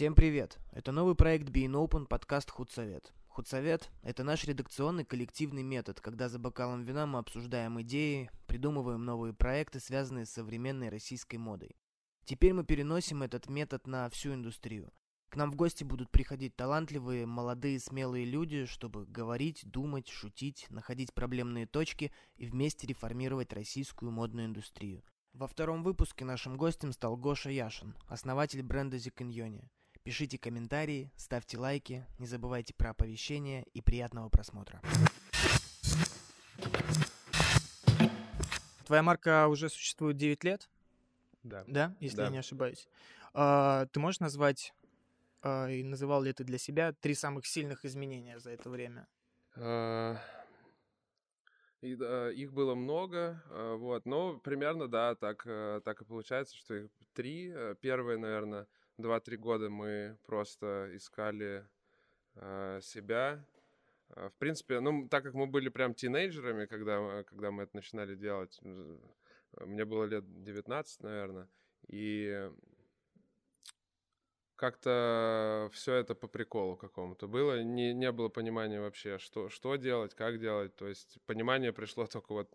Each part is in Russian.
Всем привет! Это новый проект Being Open, подкаст «Худсовет». Худсовет – это наш редакционный коллективный метод, когда за бокалом вина мы обсуждаем идеи, придумываем новые проекты, связанные с современной российской модой. Теперь мы переносим этот метод на всю индустрию. К нам в гости будут приходить талантливые, молодые, смелые люди, чтобы говорить, думать, шутить, находить проблемные точки и вместе реформировать российскую модную индустрию. Во втором выпуске нашим гостем стал Гоша Яшин, основатель бренда Зиканьоне. Пишите комментарии, ставьте лайки, не забывайте про оповещения и приятного просмотра. Твоя марка уже существует 9 лет? Да. Да, если Да. я не ошибаюсь. А, ты можешь назвать, а, и называл ли ты для себя, три самых сильных изменения за это время? А, и, да, их было много, а, вот, но примерно, да, так, э, так и получается, что их три. Э, Первые, наверное, два-три года мы просто искали а, себя. А, В принципе, ну, так как мы были прям тинейджерами, когда, мы- когда мы это начинали делать, м, мне было лет 19, наверное, и как-то все это по приколу какому-то было. Не, не было понимания вообще, что, что делать, как делать. То есть понимание пришло только вот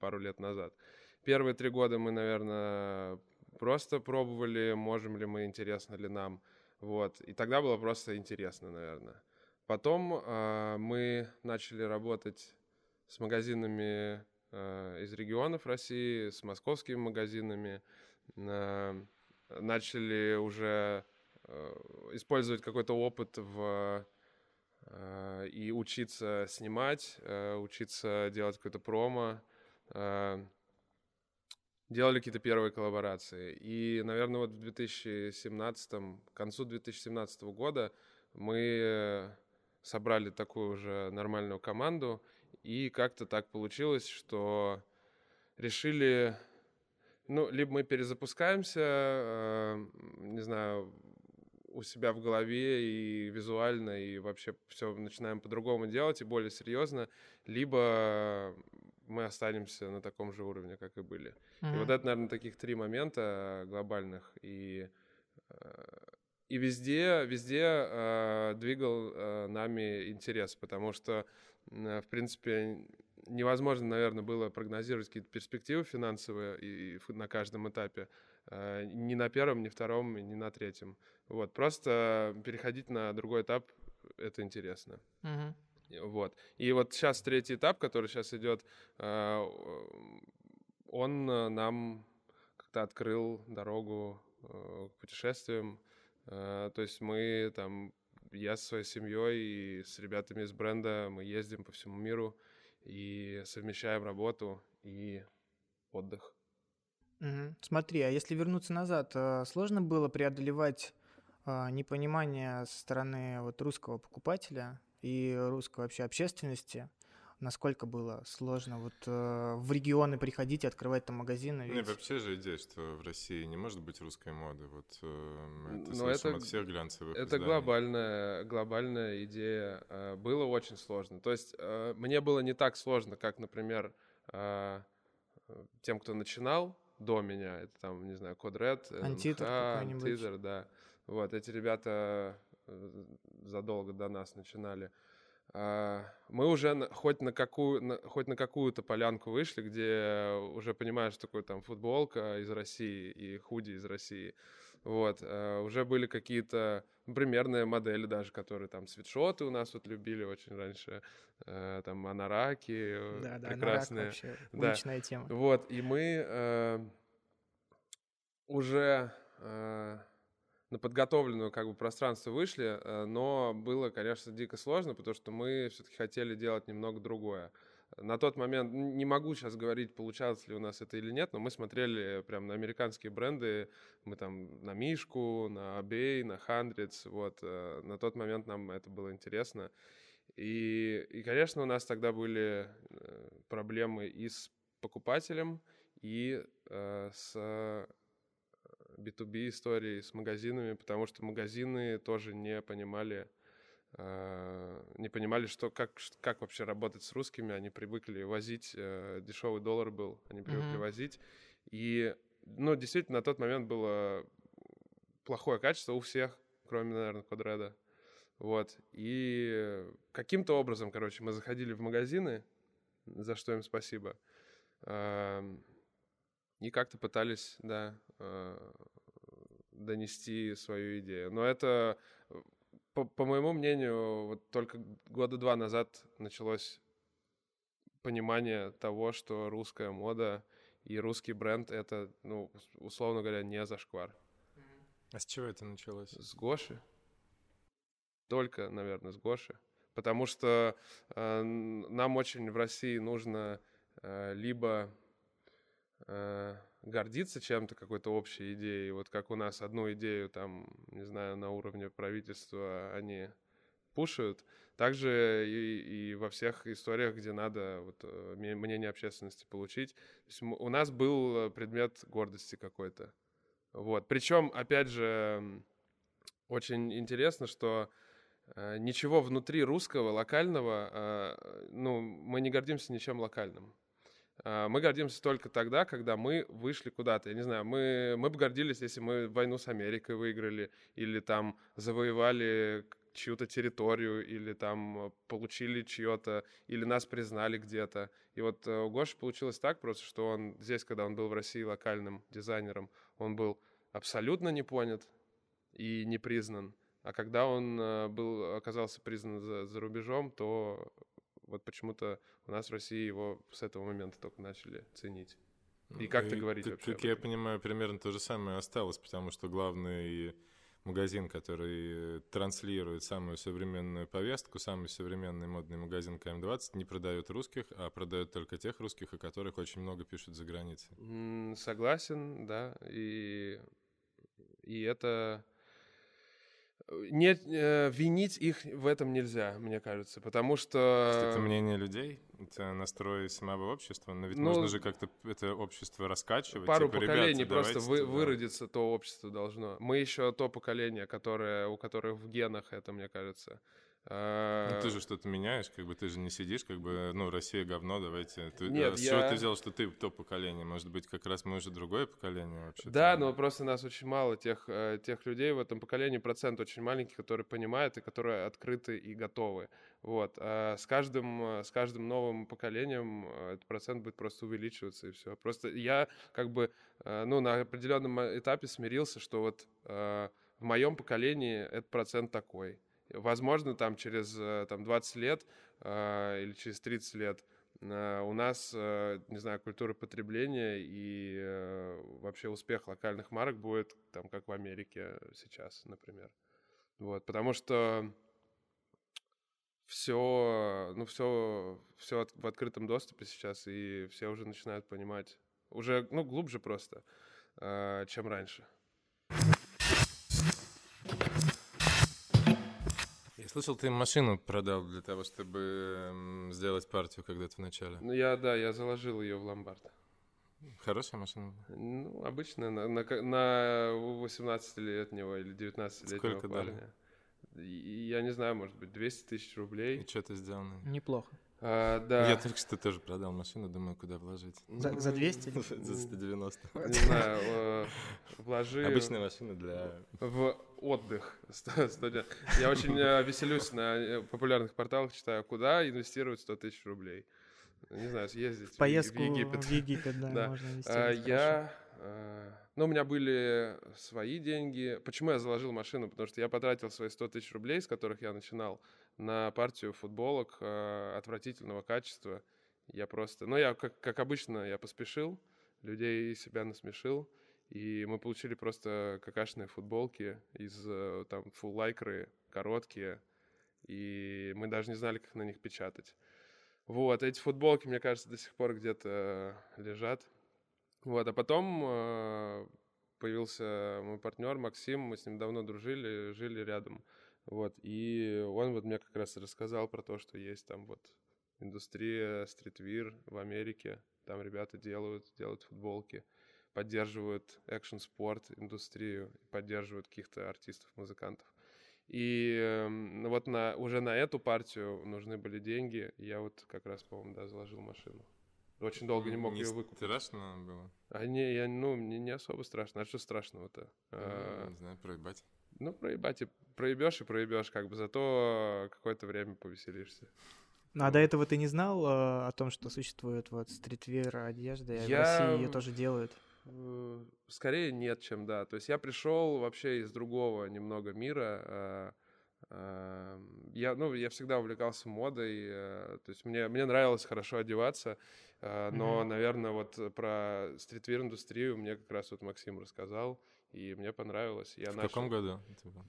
пару лет назад. Первые три года мы, наверное, просто пробовали, можем ли мы, интересно ли нам. Вот. И тогда было просто интересно, наверное. Потом а, мы начали работать с магазинами а, из регионов России, с московскими магазинами. А, начали уже э, использовать какой-то опыт в э, и учиться снимать, э, учиться делать какое-то промо, э, делали какие-то первые коллаборации. И, наверное, вот в 2017, к концу 2017 года мы собрали такую уже нормальную команду, и как-то так получилось, что решили ну, либо мы перезапускаемся, э, не знаю, у себя в голове и визуально, и вообще все начинаем по-другому делать и более серьезно, либо мы останемся на таком же уровне, как и были. И вот это, наверное, таких три момента глобальных. И, э, и везде, везде э, двигал э, нами интерес, потому что, э, в принципе, невозможно, наверное, было прогнозировать какие-то перспективы финансовые и, на каждом этапе. Э, Ни на первом, ни втором, ни на третьем. Вот. Просто переходить на другой этап — это интересно. Мгм. Вот. И вот сейчас третий этап, который сейчас идет, э, он э, нам как-то открыл дорогу э, к путешествиям. Э, То есть мы там, я со своей семьей и с ребятами из бренда, мы ездим по всему миру и совмещаем работу и отдых. Смотри, а если вернуться назад, а, сложно было преодолевать а, непонимание со стороны вот русского покупателя и русской вообще общественности? Насколько было сложно вот э, в регионы приходить и открывать там магазины? Ну и ведь- вообще же идея, что в России не может быть русской моды. Вот э, мы это Ну, слышим это от всех глянцевых Это изданий. глобальная, глобальная идея. Э, Было очень сложно. То есть э, мне было не так сложно, как, например, э, тем, кто начинал до меня. Это там, не знаю, Код Red, Антитор какой-нибудь. Антитор, да. Вот, эти ребята задолго до нас начинали. А, Мы уже хоть на какую, на- хоть на какую-то полянку вышли, где уже понимаешь, что такое там футболка из России и худи из России. Вот, э, уже были какие-то примерные модели даже, которые там свитшоты у нас вот любили очень раньше, э, там анараки Да, да, прекрасные. вообще Да. уличная тема. Вот, и мы уже на подготовленную как бы пространство вышли, э, но было, конечно, дико сложно, потому что мы все-таки хотели делать немного другое. На тот момент, не могу сейчас говорить, получалось ли у нас это или нет, но мы смотрели прям на американские бренды, мы там на Мишку, на Абей, на Hundreds, вот, э, на тот момент нам это было интересно. И, и, конечно, у нас тогда были э, проблемы и с покупателем, и э, с B2B историей, с магазинами, потому что магазины тоже не понимали, э, не понимали, что как, как вообще работать с русскими. Они привыкли возить, э, дешевый доллар был, они привыкли Мгм. возить. И, ну, действительно, на тот момент было плохое качество у всех, кроме, наверное, Квадреда. Вот. И каким-то образом, короче, мы заходили в магазины, за что им спасибо. И как-то пытались, да, а, донести свою идею. Но это, по, по моему мнению, вот только года два назад началось понимание того, что русская мода и русский бренд — это, ну, условно говоря, не зашквар. А с чего это началось? С Гоши. Только, наверное, с Гоши. Потому что э, нам очень в России нужно э, либо э, гордиться чем-то, какой-то общей идеей, вот как у нас одну идею там, не знаю, на уровне правительства они пушают, также и, и во всех историях, где надо вот, э, мнение общественности получить. То есть у нас был предмет гордости какой-то. Вот. Причем, опять же, очень интересно, что э, ничего внутри русского, локального, ну, мы не гордимся ничем локальным. Э, мы гордимся только тогда, когда мы вышли куда-то. Я не знаю, мы, мы бы гордились, если мы войну с Америкой выиграли, или там завоевали чью-то территорию, или там получили чье-то, или нас признали где-то. И вот у Гоши получилось так просто, что он здесь, когда он был в России локальным дизайнером, он был абсолютно не понят и не признан. А когда он э, был, оказался признан за, за рубежом, то вот почему-то у нас в России его с этого момента только начали ценить. И как-то говорить вообще. Как я понимаю, примерно то же самое осталось, потому что главный магазин, который транслирует самую современную повестку, самый современный модный магазин КМ-20, не продает русских, а продает только тех русских, о которых очень много пишут за границей. Согласен, да. И, и это не э, винить их в этом нельзя, мне кажется, потому что... Это мнение людей, это настрой самого общества, но ведь ну, нужно же как-то это общество раскачивать. Пару типа, поколений просто вы, выродиться то общество должно. Мы еще то поколение, которое, у которых в генах это, мне кажется. Ну, ты же что-то меняешь, как бы ты же не сидишь, как бы, ну, Россия говно, давайте. Ты, Нет, а с я... чего ты взял, что ты то поколение? Может быть, как раз мы уже другое поколение вообще? Да, но просто нас очень мало, тех, э, тех людей в этом поколении, процент очень маленький, которые понимают и которые открыты и готовы. Вот. А с каждым, с каждым новым поколением э, этот процент будет просто увеличиваться, и все. Просто я как бы, э, ну, на определенном этапе смирился, что вот в моем поколении этот процент такой. Возможно, там через э, там, 20 лет э, или через 30 лет э, у нас, э, не знаю, культура потребления и э, вообще успех локальных марок будет там, как в Америке сейчас, например. Вот, потому что все, ну, все, все в открытом доступе сейчас, и все уже начинают понимать, уже, ну, глубже просто, э, чем раньше. Слышал, ты машину продал для того, чтобы сделать партию когда-то в начале. Ну, я, да, я заложил ее в ломбард. Хорошая машина? Ну, обычная, на, на, на 18-летнего или 19-летнего Сколько парня. Дали? Я не знаю, может быть, 200 тысяч рублей. И что ты сделал? Неплохо. А, да. Я только что тоже продал машину, думаю, куда вложить. За, за 200? За 190. Не знаю, вложи... Обычная машина для... В отдых. Я очень э, веселюсь на э, популярных порталах, читаю, куда инвестировать 100 тысяч рублей. Не знаю, съездить в Поездку в Египет. В Египет, да, да. можно инвестировать. А, я... Ну, у меня были свои деньги. Почему я заложил машину? Потому что я потратил свои 100 тысяч рублей, с которых я начинал на партию футболок э, отвратительного качества. Я просто... Ну, я, как, как обычно, я поспешил, людей себя насмешил, и мы получили просто какашные футболки из э, там full лайкры, короткие, и мы даже не знали, как на них печатать. Вот, эти футболки, мне кажется, до сих пор где-то лежат. Вот, а потом э, появился мой партнер Максим, мы с ним давно дружили, жили рядом. Вот, и он вот мне как раз рассказал про то, что есть там вот индустрия стритвир в Америке. Там ребята делают, делают футболки, поддерживают экшн-спорт индустрию, поддерживают каких-то артистов, музыкантов. И э, вот на, уже на эту партию нужны были деньги. Я вот как раз, по-моему, да, заложил машину. Очень долго не мог не ее выкупить. Страшно было? А не, я, ну, мне не особо страшно. А что страшного-то? Ну, а, не знаю, проебать. Ну, проебать и проебешь и проебешь, как бы, зато какое-то время повеселишься. Ну, а до этого ты не знал э, о том, что существует вот стритвир одежда, и в России ее тоже делают? Э, скорее нет, чем да. То есть я пришел вообще из другого немного мира. Э, э, я, ну, я всегда увлекался модой, то есть мне, мне нравилось хорошо одеваться, но, mm-hmm. наверное, вот про стритвир-индустрию мне как раз вот Максим рассказал, и мне понравилось. Я в начал каком году?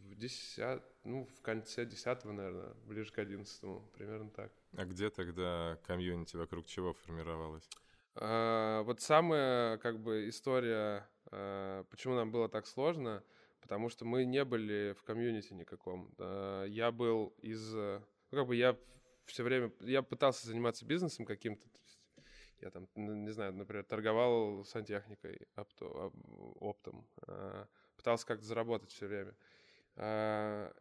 В десят, ну, в конце десятого, наверное, ближе к одиннадцатому, примерно так. А где тогда комьюнити, вокруг чего формировалось? А, вот самая, как бы, история, а, почему нам было так сложно, потому что мы не были в комьюнити никаком. А, я был из... Ну, как бы я все время... Я пытался заниматься бизнесом каким-то, я там, не знаю, например, торговал сантехникой, опто, оптом, пытался как-то заработать все время.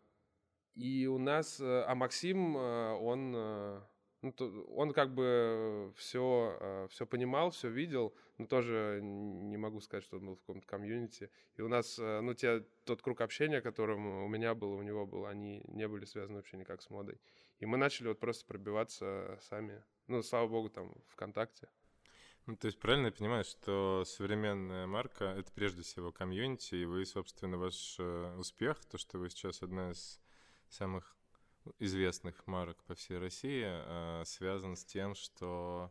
И у нас, а Максим, он ну, то, он как бы все, э, все понимал, все видел, но тоже не могу сказать, что он был в каком-то комьюнити. И у нас, э, ну, те, тот круг общения, которым у меня был, у него был, они не были связаны вообще никак с модой. И мы начали вот просто пробиваться сами. Ну, слава богу, там, ВКонтакте. Ну, то есть правильно я понимаю, что современная марка — это прежде всего комьюнити, и вы, собственно, ваш э, успех, то, что вы сейчас одна из самых известных марок по всей России э, связан с тем, что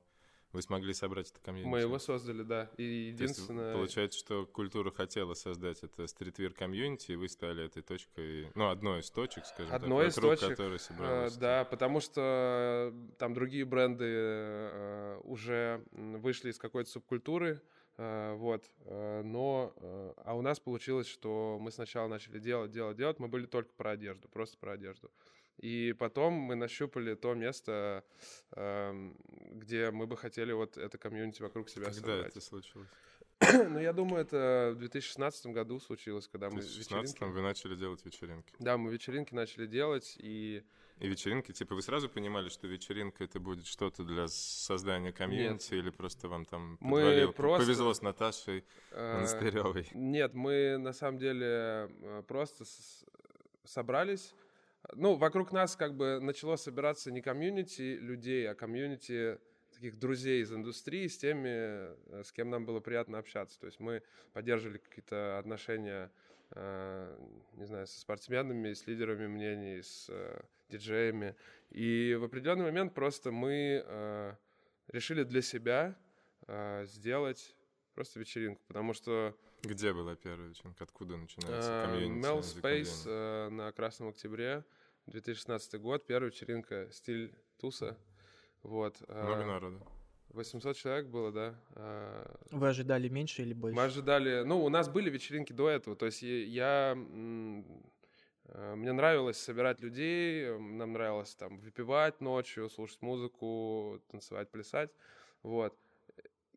вы смогли собрать это комьюнити. Мы его создали, да. И единственное... Есть, получается, что культура хотела создать это стритвир комьюнити, и вы стали этой точкой, ну, одной из точек, скажем одной так, из точек, которой собралась. Э, да, потому что там другие бренды э, уже вышли из какой-то субкультуры, вот, но, а у нас получилось, что мы сначала начали делать, делать, делать, мы были только про одежду, просто про одежду. И потом мы нащупали то место, эм, где мы бы хотели вот это комьюнити вокруг себя Когда собрать. это случилось? ну, я думаю, это в 2016 году случилось, когда мы В 2016 вы начали делать вечеринки? Да, мы вечеринки начали делать, и... И вечеринки, типа, вы сразу понимали, что вечеринка это будет что-то для создания комьюнити, или просто вам там мы просто... повезло с Наташей э, Монастыревой? Нет, мы на самом деле э, просто собрались, ну, вокруг нас как бы начало собираться не комьюнити людей, а комьюнити таких друзей из индустрии с теми, э, с кем нам было приятно общаться. То есть мы поддерживали какие-то отношения, э, не знаю, со спортсменами, с лидерами мнений, с э, диджеями. И в определенный момент просто мы решили для себя сделать просто вечеринку, потому что... Где была первая вечеринка? Откуда начинается комьюнити? Mel Space на Красном Октябре, 2016 год, первая вечеринка, стиль туса. Вот. Много народу. 800 человек было, да. Вы ожидали меньше или больше? Мы ожидали... Ну, у нас были вечеринки до этого. То есть я... Мне нравилось собирать людей, нам нравилось там выпивать ночью, слушать музыку, танцевать, плясать. Вот.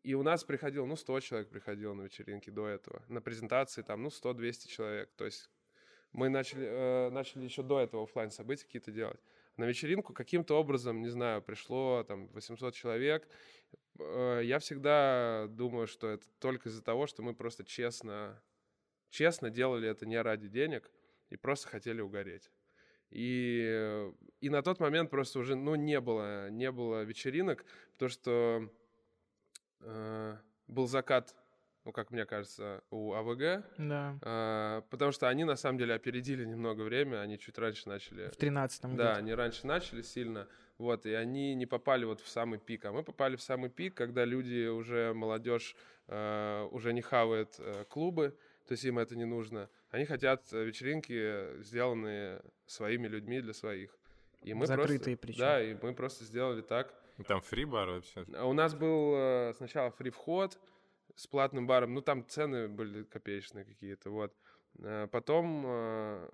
И у нас приходило, ну, 100 человек приходило на вечеринки до этого. На презентации там, ну, 100-200 человек. То есть мы начали, э, начали еще до этого офлайн события какие-то делать. На вечеринку каким-то образом, не знаю, пришло там 800 человек. Э, я всегда думаю, что это только из-за того, что мы просто честно, честно делали это не ради денег и просто хотели угореть. И, и на тот момент просто уже ну, не, было, не было вечеринок, потому что э, был закат ну, как мне кажется, у АВГ. Да. А, потому что они, на самом деле, опередили немного время, они чуть раньше начали. В тринадцатом Да, они раньше начали сильно, вот, и они не попали вот в самый пик. А мы попали в самый пик, когда люди уже, молодежь, э, уже не хавает э, клубы, то есть им это не нужно. Они хотят вечеринки, сделанные своими людьми для своих. И мы Закрытые просто, причем. Да, и мы просто сделали так. Там фри-бар вообще? У нас был э, сначала фри-вход, с платным баром, ну там цены были копеечные какие-то, вот. Э, потом, э,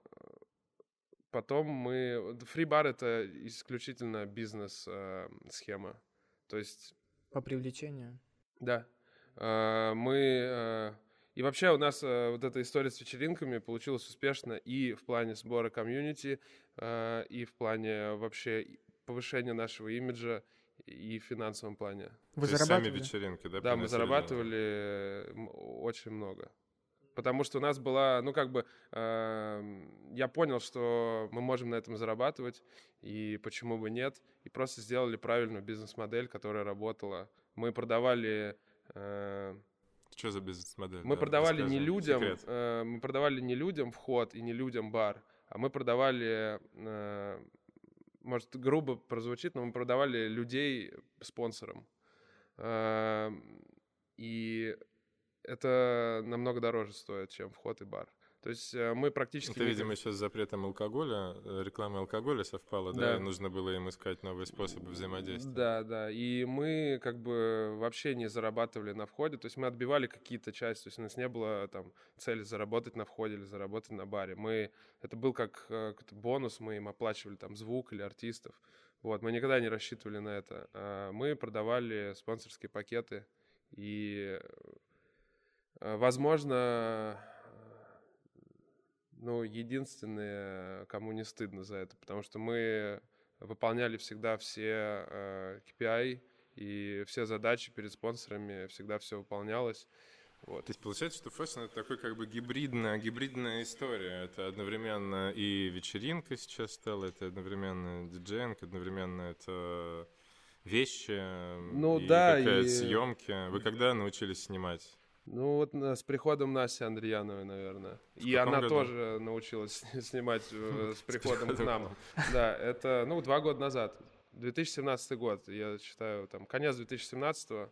потом мы... Фри-бар — это исключительно бизнес-схема, то есть... По привлечению? Да. Мы... И вообще у нас вот эта история с вечеринками получилась успешно и в плане сбора комьюнити, и в плане вообще повышения нашего имиджа, и в финансовом плане. Вы То зарабатывали? сами вечеринки, да? Да, мы зарабатывали очень много. Потому что у нас была, ну, как бы, э, я понял, что мы можем на этом зарабатывать, и почему бы нет. И просто сделали правильную бизнес-модель, которая работала. Мы продавали... Э, что за бизнес-модель? Мы да, продавали не людям, э, мы продавали не людям вход и не людям бар, а мы продавали, э, может грубо прозвучит, но мы продавали людей спонсорам. И это намного дороже стоит, чем вход и бар. То есть э, мы практически... Это, видимо, еще с запретом алкоголя, э, рекламы алкоголя совпало, да. да, и нужно было им искать новые способы взаимодействия. Да, да, и мы как бы вообще не зарабатывали на входе, то есть мы отбивали какие-то части, то есть у нас не было там цели заработать на входе или заработать на баре. Мы, это был как э, бонус, мы им оплачивали там звук или артистов. Вот, мы никогда не рассчитывали на это. А мы продавали спонсорские пакеты, и, возможно, ну, единственные, кому не стыдно за это, потому что мы выполняли всегда все э, KPI и все задачи перед спонсорами, всегда все выполнялось. Вот. То есть получается, что fashion это такой как бы гибридная, гибридная история. Это одновременно и вечеринка сейчас стала, это одновременно диджеинг, одновременно это вещи, ну, и да, и... съемки. Вы когда научились снимать? Ну вот с приходом Наси Андреяновой, наверное. В и она году? тоже научилась снимать э, с приходом к нам. Да, это, ну, два года назад. 2017 год, я считаю, там, конец 2017 -го.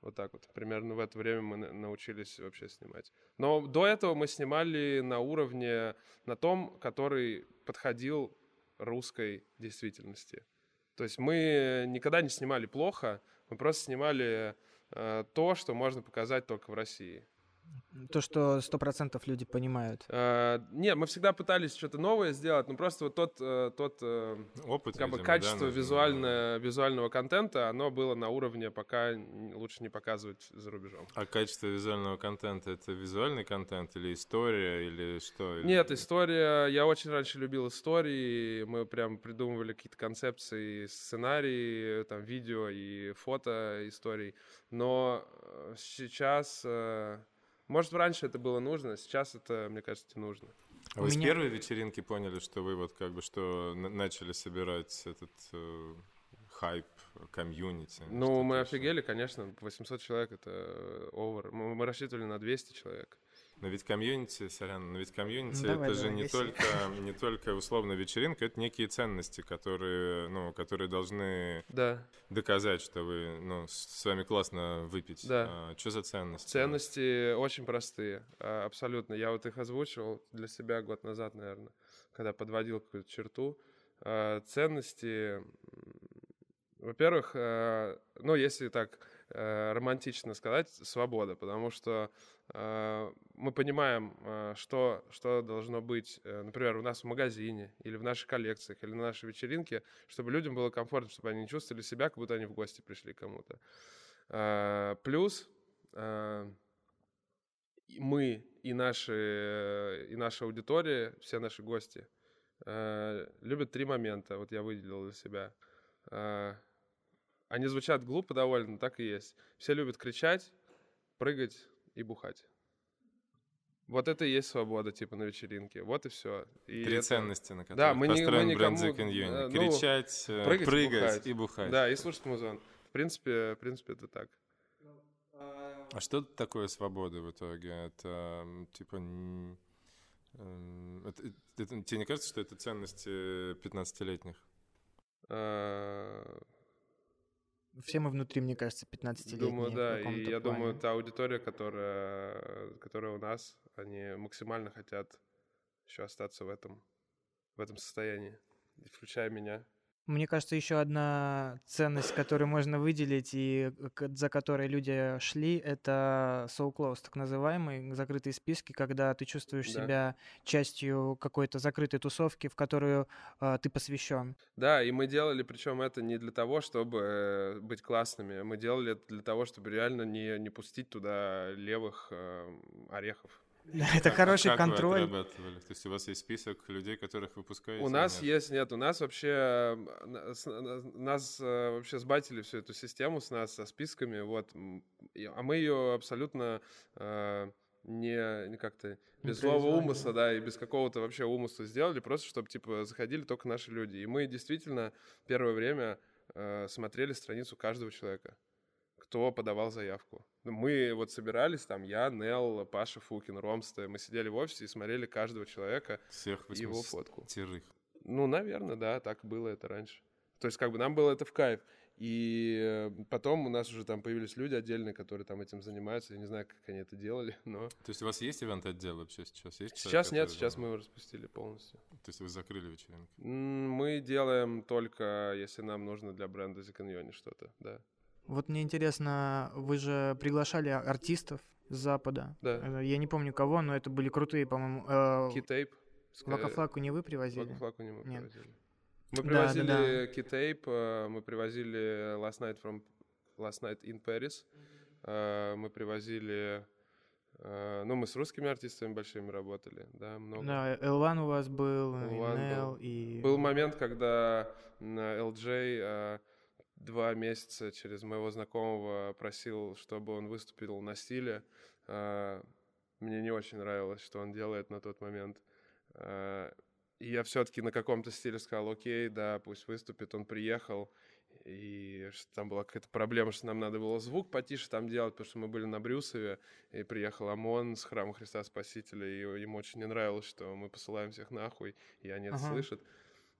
Вот так вот. Примерно в это время мы научились вообще снимать. Но до этого мы снимали на уровне, на том, который подходил русской действительности. То есть мы никогда не снимали плохо, мы просто снимали Э, то, что можно показать только в России. То, что сто процентов люди понимают. Э, нет, мы всегда пытались что-то новое сделать, но просто вот тот, э, тот опыт, как видимо, бы качество да, визуальное, визуального контента, оно было на уровне, пока лучше не показывать за рубежом. А качество визуального контента это визуальный контент или история или что? Нет, история. Я очень раньше любил истории. Мы прям придумывали какие-то концепции, сценарии, там видео и фото историй. Но э, сейчас э, может, раньше это было нужно, сейчас это, мне кажется, не нужно. А вы меня... с первой вечеринки поняли, что вы вот как бы что начали собирать этот э, хайп, комьюнити? Ну, мы офигели, конечно. 800 человек — это овер. Мы, мы рассчитывали на 200 человек. Но ведь комьюнити, сорян, но ведь комьюнити ну, это же не только, не только условно вечеринка, это некие ценности, которые, ну, которые должны да. доказать, что вы, ну, с вами классно выпить. Да. А, что за ценности? Ценности очень простые, а, абсолютно. Я вот их озвучивал для себя год назад, наверное, когда подводил какую-то черту. А, ценности, во-первых, а, ну, если так Э, романтично сказать, свобода, потому что э, мы понимаем, э, что, что должно быть, э, например, у нас в магазине или в наших коллекциях или на нашей вечеринке, чтобы людям было комфортно, чтобы они не чувствовали себя, как будто они в гости пришли кому-то. Э, плюс э, мы и, наши, и наша аудитория, все наши гости, э, любят три момента. Вот я выделил для себя. Э, они звучат глупо довольно, так и есть. Все любят кричать, прыгать и бухать. Вот это и есть свобода, типа, на вечеринке. Вот и все. И Три это... ценности, на которые да, мы построен не, мы бренд никому... Э, ну, Кричать, э, прыгать, прыгать и, бухать. и бухать. Да, и слушать музон. В принципе, в принципе, это так. А что такое свобода в итоге? Это, типа, эм, это, это, тебе не кажется, что это ценности 15-летних? Все мы внутри, мне кажется, 15-летние. Думаю, да, и я плане. думаю, та аудитория, которая, которая у нас, они максимально хотят еще остаться в этом, в этом состоянии, включая меня. Мне кажется, еще одна ценность, которую можно выделить и за которой люди шли, это soul close, так называемый, закрытые списки, когда ты чувствуешь да. себя частью какой-то закрытой тусовки, в которую э, ты посвящен. Да, и мы делали, причем это не для того, чтобы э, быть классными, мы делали это для того, чтобы реально не, не пустить туда левых э, орехов. Это хороший как контроль. Вы отрабатывали? То есть у вас есть список людей, которых выпускаете? У нас нет? есть, нет, у нас вообще, нас э, вообще сбатили всю эту систему с нас, со списками, вот, а мы ее абсолютно э, не, не как-то без злого умысла, да, и без какого-то вообще умысла сделали, просто чтобы, типа, заходили только наши люди. И мы действительно первое время э, смотрели страницу каждого человека, кто подавал заявку. Мы вот собирались, там, я, Нел, Паша Фукин, Ромсте, мы сидели в офисе и смотрели каждого человека, Всех его фотку. Тирых. Ну, наверное, да, так было это раньше. То есть, как бы нам было это в кайф. И э, потом у нас уже там появились люди отдельные, которые там этим занимаются. Я не знаю, как они это делали, но... То есть у вас есть ивент-отдел вообще сейчас? Есть сейчас человек, нет, сейчас мы его распустили полностью. То есть вы закрыли вечеринку? Мы делаем только, если нам нужно для бренда Zikanyoni что-то, да. Вот мне интересно, вы же приглашали артистов с Запада. Да. Э, я не помню кого, но это были крутые, по-моему... Э... Китейп. Вакафлаку не вы привозили? Вакафлаку не мы Нет. привозили. Мы привозили да, да, да. Китейп, э, мы привозили Last Night from Last Night in Paris, э, мы привозили, ну мы с русскими артистами большими работали, да, много. Да, L1 у вас был, L1 был. и... Был момент, когда LJ два месяца через моего знакомого просил, чтобы он выступил на стиле. Мне не очень нравилось, что он делает на тот момент. И я все-таки на каком-то стиле сказал, окей, да, пусть выступит. Он приехал, и там была какая-то проблема, что нам надо было звук потише там делать, потому что мы были на Брюсове, и приехал ОМОН с храма Христа Спасителя, и ему очень не нравилось, что мы посылаем всех нахуй, и они ага. это слышат.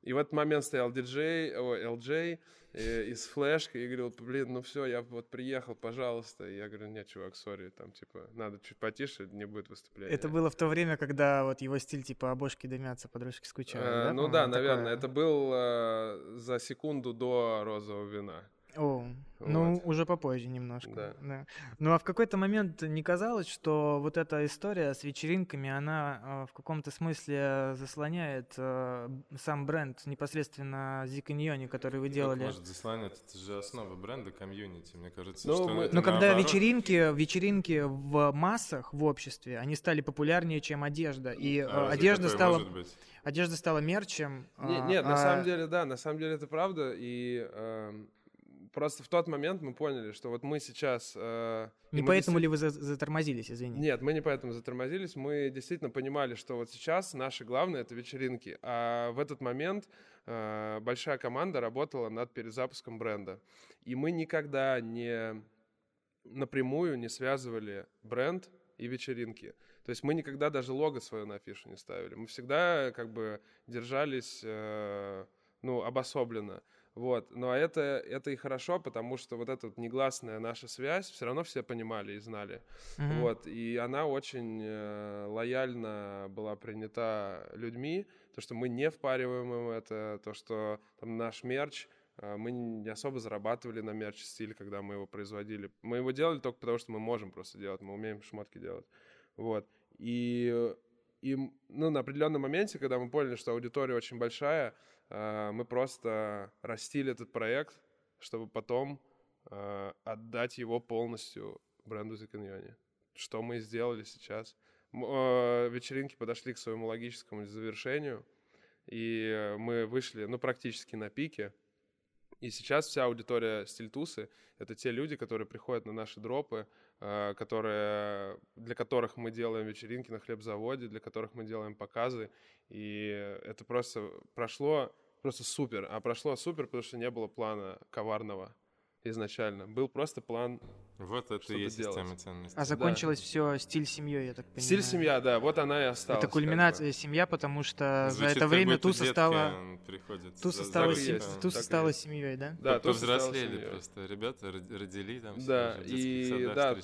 И в этот момент стоял диджей, о, LJ э, из флешки и говорил, блин, ну все, я вот приехал, пожалуйста. И я говорю, нет, чувак, сори, там, типа, надо чуть потише, не будет выступления. Это было в то время, когда вот его стиль, типа, обошки дымятся, подружки скучают, э, да? Ну да, наверное, такое... это был э, за секунду до розового вина. О, ну, вот. уже попозже немножко. Да. да. Ну, а в какой-то момент не казалось, что вот эта история с вечеринками, она э, в каком-то смысле заслоняет э, сам бренд непосредственно Зиканьоне, который вы делали? Как может заслонять? Это же основа бренда, комьюнити, мне кажется. Ну, что мы... Но когда наоборот... вечеринки, вечеринки в массах, в обществе, они стали популярнее, чем одежда. И а одежда стала... Одежда стала мерчем. Нет, нет а... на самом деле, да, на самом деле это правда. И э, Просто в тот момент мы поняли, что вот мы сейчас... Э, не поэтому действительно... ли вы затормозились, извини? Нет, мы не поэтому затормозились. Мы действительно понимали, что вот сейчас наше главное — это вечеринки. А в этот момент э, большая команда работала над перезапуском бренда. И мы никогда не напрямую не связывали бренд и вечеринки. То есть мы никогда даже лого свое на афишу не ставили. Мы всегда как бы держались, э, ну, обособленно. Вот. Но это, это и хорошо, потому что вот эта вот негласная наша связь все равно все понимали и знали. Mm-hmm. Вот. И она очень э, лояльно была принята людьми, то, что мы не впариваем им это, то, что там наш мерч, э, мы не особо зарабатывали на мерч стиль, когда мы его производили. Мы его делали только потому, что мы можем просто делать, мы умеем шмотки делать. Вот. И, и ну, на определенном моменте, когда мы поняли, что аудитория очень большая, мы просто растили этот проект, чтобы потом а, отдать его полностью бренду Canyon. Что мы сделали сейчас. А, вечеринки подошли к своему логическому завершению, и мы вышли, ну, практически на пике. И сейчас вся аудитория Стильтусы — это те люди, которые приходят на наши дропы, которые, для которых мы делаем вечеринки на хлебзаводе, для которых мы делаем показы. И это просто прошло просто супер. А прошло супер, потому что не было плана коварного изначально. Был просто план вот это и есть делать. система ценностей. А закончилось да. все стиль семьей, я так понимаю. Стиль семья, да, вот она и осталась. Это кульминация семья, потому что Звучит, за это время Туса стала... Туса стала, сем... Туса стала семьей, да? Да, Туса Повзрослели просто, ребята родили там. Да, и да,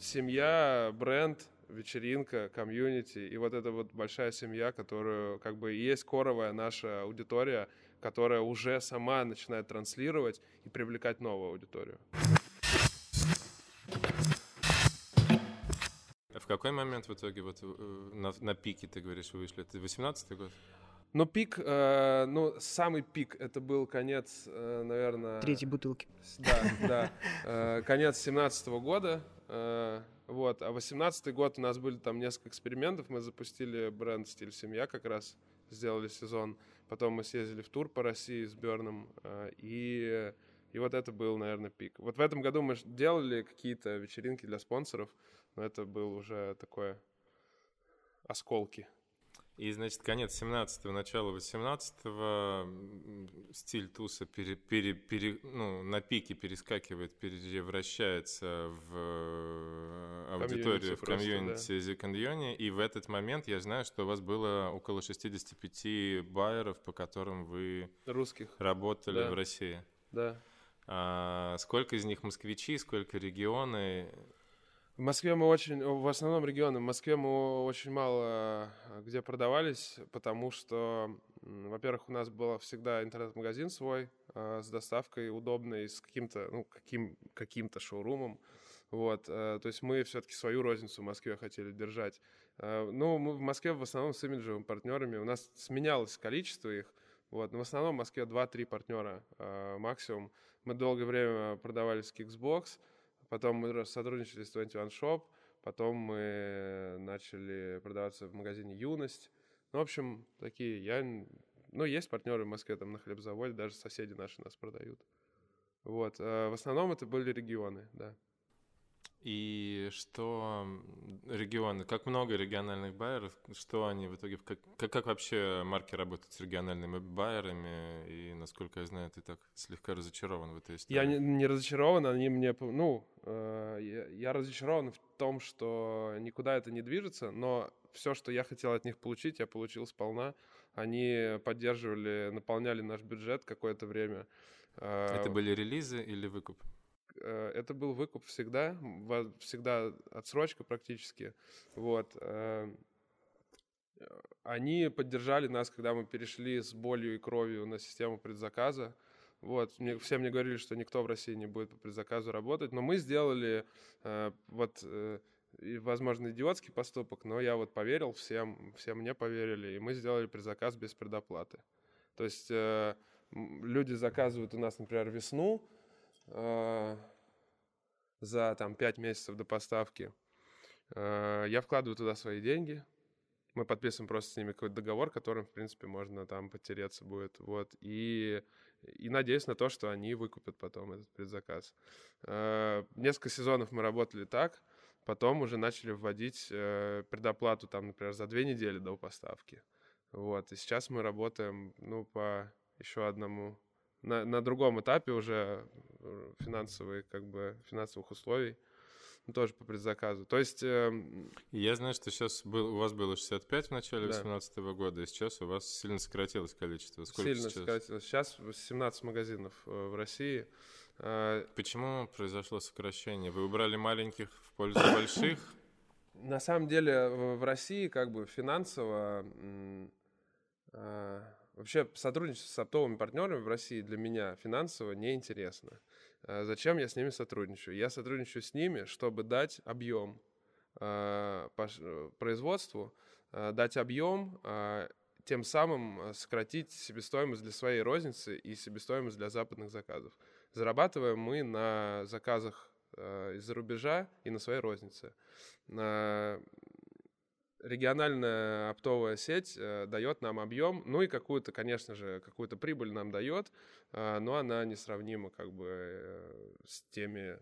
семья, бренд, вечеринка, комьюнити, и вот эта вот большая семья, которую как бы есть коровая наша аудитория, которая уже сама начинает транслировать и привлекать новую аудиторию. А в какой момент в итоге вот э, на, на пике, ты говоришь, вышли? Это 18-й год? Ну, пик, э, ну, самый пик, это был конец, э, наверное... Третьей бутылки. Да, да. Э, конец 17 -го года. Э, вот. А 18 год у нас были там несколько экспериментов. Мы запустили бренд «Стиль семья» как раз, сделали сезон. Потом мы съездили в тур по России с Берном. Э, и, и вот это был, наверное, пик. Вот в этом году мы делали какие-то вечеринки для спонсоров, но это был уже такое осколки. И, значит, конец 17-го, начало 18-го, стиль туса пере, пере, пере, ну, на пике перескакивает, превращается в э, аудиторию, в комьюнити да. и в этот момент я знаю, что у вас было около 65 байеров, по которым вы Русских. работали да. в России. Да. А сколько из них москвичи, сколько регионы? В Москве мы очень, в основном регионы, в Москве мы очень мало э, где продавались, потому что, во-первых, у нас был всегда интернет-магазин свой э, с доставкой удобной, с каким-то, ну, каким, каким-то шоурумом. Вот, э, то есть мы все-таки свою розницу в Москве хотели держать. Ну, мы в Москве в основном с имиджевыми партнерами. У нас сменялось количество их. Вот, но в основном в Москве 2-3 партнера максимум. Мы долгое время продавались Xbox, Потом мы сотрудничали с 21 Shop, потом мы начали продаваться в магазине «Юность». Ну, в общем, такие, я... Ну, есть партнеры в Москве, там, на хлебзаводе, даже соседи наши нас продают. Вот. А в основном это были регионы, да. И что регионы, как много региональных байеров, что они в итоге, как, как, как вообще марки работают с региональными байерами, и, насколько я знаю, ты так слегка разочарован в этой истории? Я не, не разочарован, они мне, ну, э, я, я разочарован в том, что никуда это не движется, но все, что я хотел от них получить, я получил сполна. Они поддерживали, наполняли наш бюджет какое-то время. Это были релизы или выкуп? Э, это был выкуп всегда, всегда отсрочка практически. Вот. Э, они поддержали нас, когда мы перешли с болью и кровью на систему предзаказа. Вот, мне, все мне говорили, что никто в России не будет по предзаказу работать, но мы сделали э, вот, э, возможно, идиотский поступок, но я вот поверил всем, все мне поверили, и мы сделали предзаказ без предоплаты. То есть э, люди заказывают у нас, например, весну, э, за там 5 месяцев до поставки. Э, я вкладываю туда свои деньги. Мы подписываем просто с ними какой-то договор, которым, в принципе, можно там потереться будет. Вот. И, и надеюсь на то, что они выкупят потом этот предзаказ. Э, несколько сезонов мы работали так. Потом уже начали вводить э, предоплату, там, например, за две недели до поставки. Вот. И сейчас мы работаем, ну, по еще одному на, на другом этапе уже э, финансовые, как бы, финансовых условий, тоже по предзаказу. То есть... Э, Я знаю, что сейчас был, у вас было 65 в начале 2018 да. года, и сейчас у вас сильно сократилось количество. Сколько сильно сейчас? сократилось. Сейчас 17 магазинов э, в России. Э, Почему произошло сокращение? Вы убрали маленьких в пользу больших? На самом деле в России как бы финансово Вообще сотрудничество с оптовыми партнерами в России для меня финансово неинтересно. А зачем я с ними сотрудничаю? Я сотрудничаю с ними, чтобы дать объем а, э, производству, а, дать объем, тем самым сократить себестоимость для своей розницы и себестоимость для западных заказов. Зарабатываем мы на заказах из-за рубежа и на своей рознице региональная оптовая сеть э, дает нам объем, ну и какую-то, конечно же, какую-то прибыль нам дает, э, но она несравнима как бы э, с теми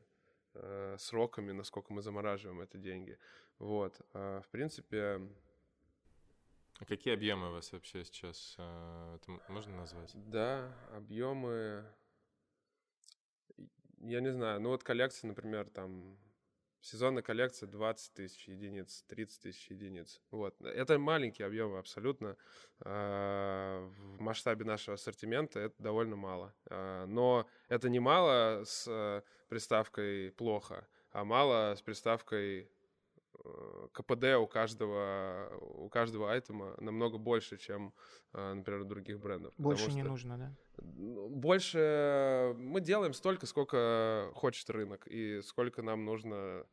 э, сроками, насколько мы замораживаем эти деньги. Вот, э, в принципе... А какие объемы у вас вообще сейчас? Э, это можно назвать? Да, объемы... Я не знаю, ну вот коллекция, например, там Сезонная коллекция 20 тысяч единиц, 30 тысяч единиц. Вот. Это маленькие объемы абсолютно. А, в масштабе нашего ассортимента это довольно мало. А, но это не мало с э, приставкой «плохо», а мало с приставкой КПД у каждого, у каждого айтема намного больше, чем, э, например, у других брендов. Больше не нужно, да? Больше мы делаем столько, сколько хочет рынок и сколько нам нужно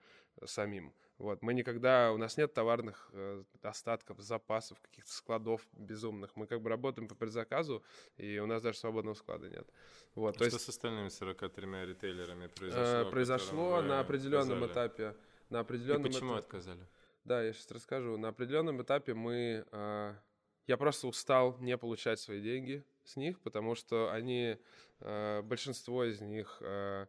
самим. Вот. Мы никогда, у нас нет товарных э, остатков, запасов, каких-то складов безумных. Мы как бы работаем по предзаказу, и у нас даже свободного склада нет. Вот, а то что есть, с остальными 43 ритейлерами э, произошло? Э, произошло на определенном отказали. этапе. На определенном и почему этапе, отказали? Да, я сейчас расскажу. На определенном этапе мы... Э, я просто устал не получать свои деньги с них, потому что они, э, большинство из них э,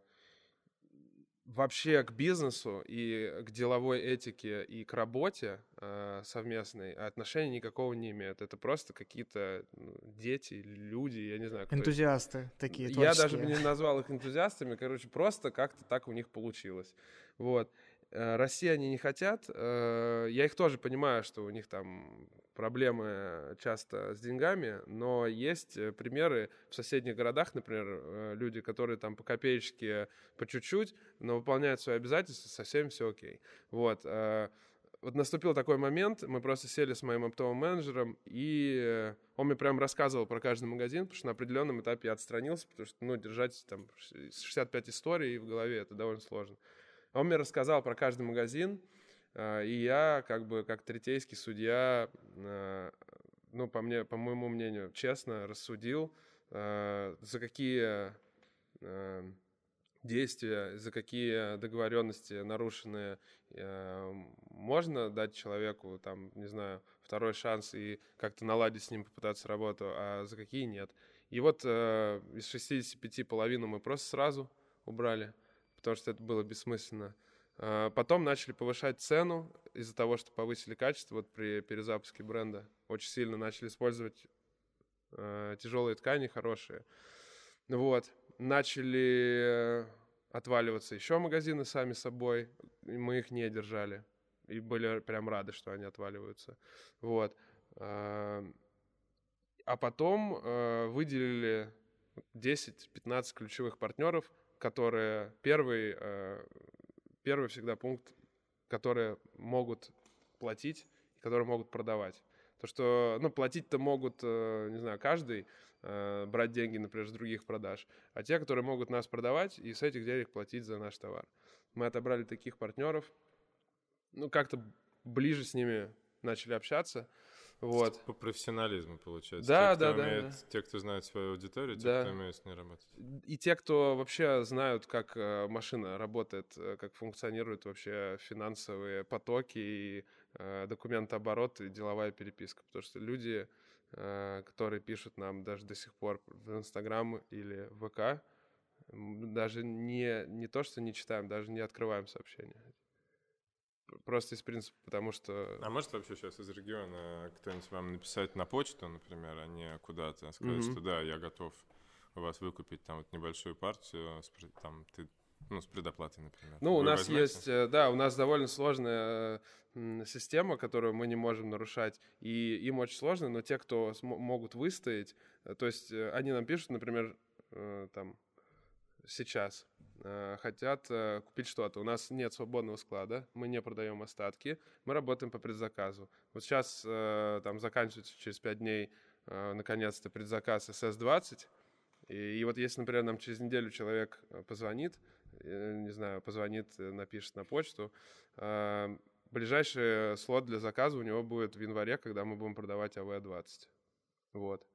вообще к бизнесу и к деловой этике и к работе э, совместной отношения никакого не имеют. Это просто какие-то ну, дети, люди, я не знаю. Кто Энтузиасты их. такие Я даже бы не назвал их энтузиастами, короче, просто как-то так у них получилось. Вот. Э, России они не хотят. Э, я их тоже понимаю, что у них там проблемы часто с деньгами, но есть э, примеры в соседних городах, например, люди, которые там по копеечке, по чуть-чуть, но выполняют свои обязательства, совсем все окей. Вот. Вот наступил такой момент, мы просто сели с моим оптовым менеджером, и он мне прям рассказывал про каждый магазин, потому что на определенном этапе я отстранился, потому что, ну, держать там 65 историй в голове, это довольно сложно. Он мне рассказал про каждый магазин, а, и я, как бы, как третейский судья, а, ну, по мне, по моему мнению, честно рассудил, а, за какие действия, за какие договоренности нарушенные можно дать человеку, там, не знаю, второй шанс и как-то наладить с ним, попытаться работу, а за какие нет. И вот из 65 половину мы просто сразу убрали потому что это было бессмысленно. А, потом начали повышать цену из-за того, что повысили качество вот при перезапуске бренда. Очень сильно начали использовать э, тяжелые ткани, хорошие. Вот. Начали отваливаться еще магазины сами собой. И мы их не держали. И были прям рады, что они отваливаются. Вот. А, а потом э, выделили 10-15 ключевых партнеров, которые первый, э, первый всегда пункт, которые могут платить, которые могут продавать. То, что, ну, платить-то могут, э, не знаю, каждый, э, брать деньги, например, с других продаж, а те, которые могут нас продавать и с этих денег платить за наш товар. Мы отобрали таких партнеров, ну, как-то ближе с ними начали общаться, вот. По профессионализму, получается. Да, те, да, да, умеет, да. Те, кто знает свою аудиторию, те, да. кто умеет с ней работать. И те, кто вообще знают, как э, машина работает, э, как функционируют вообще финансовые потоки и э, документооборот и деловая переписка. Потому что люди, которые пишут нам даже до сих пор в Инстаграм или в ВК, даже не, не то, что не читаем, даже не открываем сообщения. Просто из принципа, потому что... А может вообще сейчас из региона кто-нибудь вам написать на почту, например, а не куда-то, сказать, mm-hmm. что да, я готов у вас выкупить там вот небольшую партию, с, там, ты, ну, с предоплатой, например. Ну, Вы у нас возьмете? есть, э, да, у нас довольно сложная система, которую мы не можем нарушать, и им очень сложно, но те, кто могут выстоять, э, то есть э, они нам пишут, например, там, сейчас, хотят э, купить что-то. У нас нет свободного склада, мы не продаем остатки, мы работаем по предзаказу. Вот сейчас э, там заканчивается через 5 дней наконец-то предзаказ SS20, и, и вот если, например, нам через неделю человек позвонит, не знаю, позвонит, напишет на почту, ближайший слот для заказа у него будет в январе, когда мы будем продавать АВ-20. Вот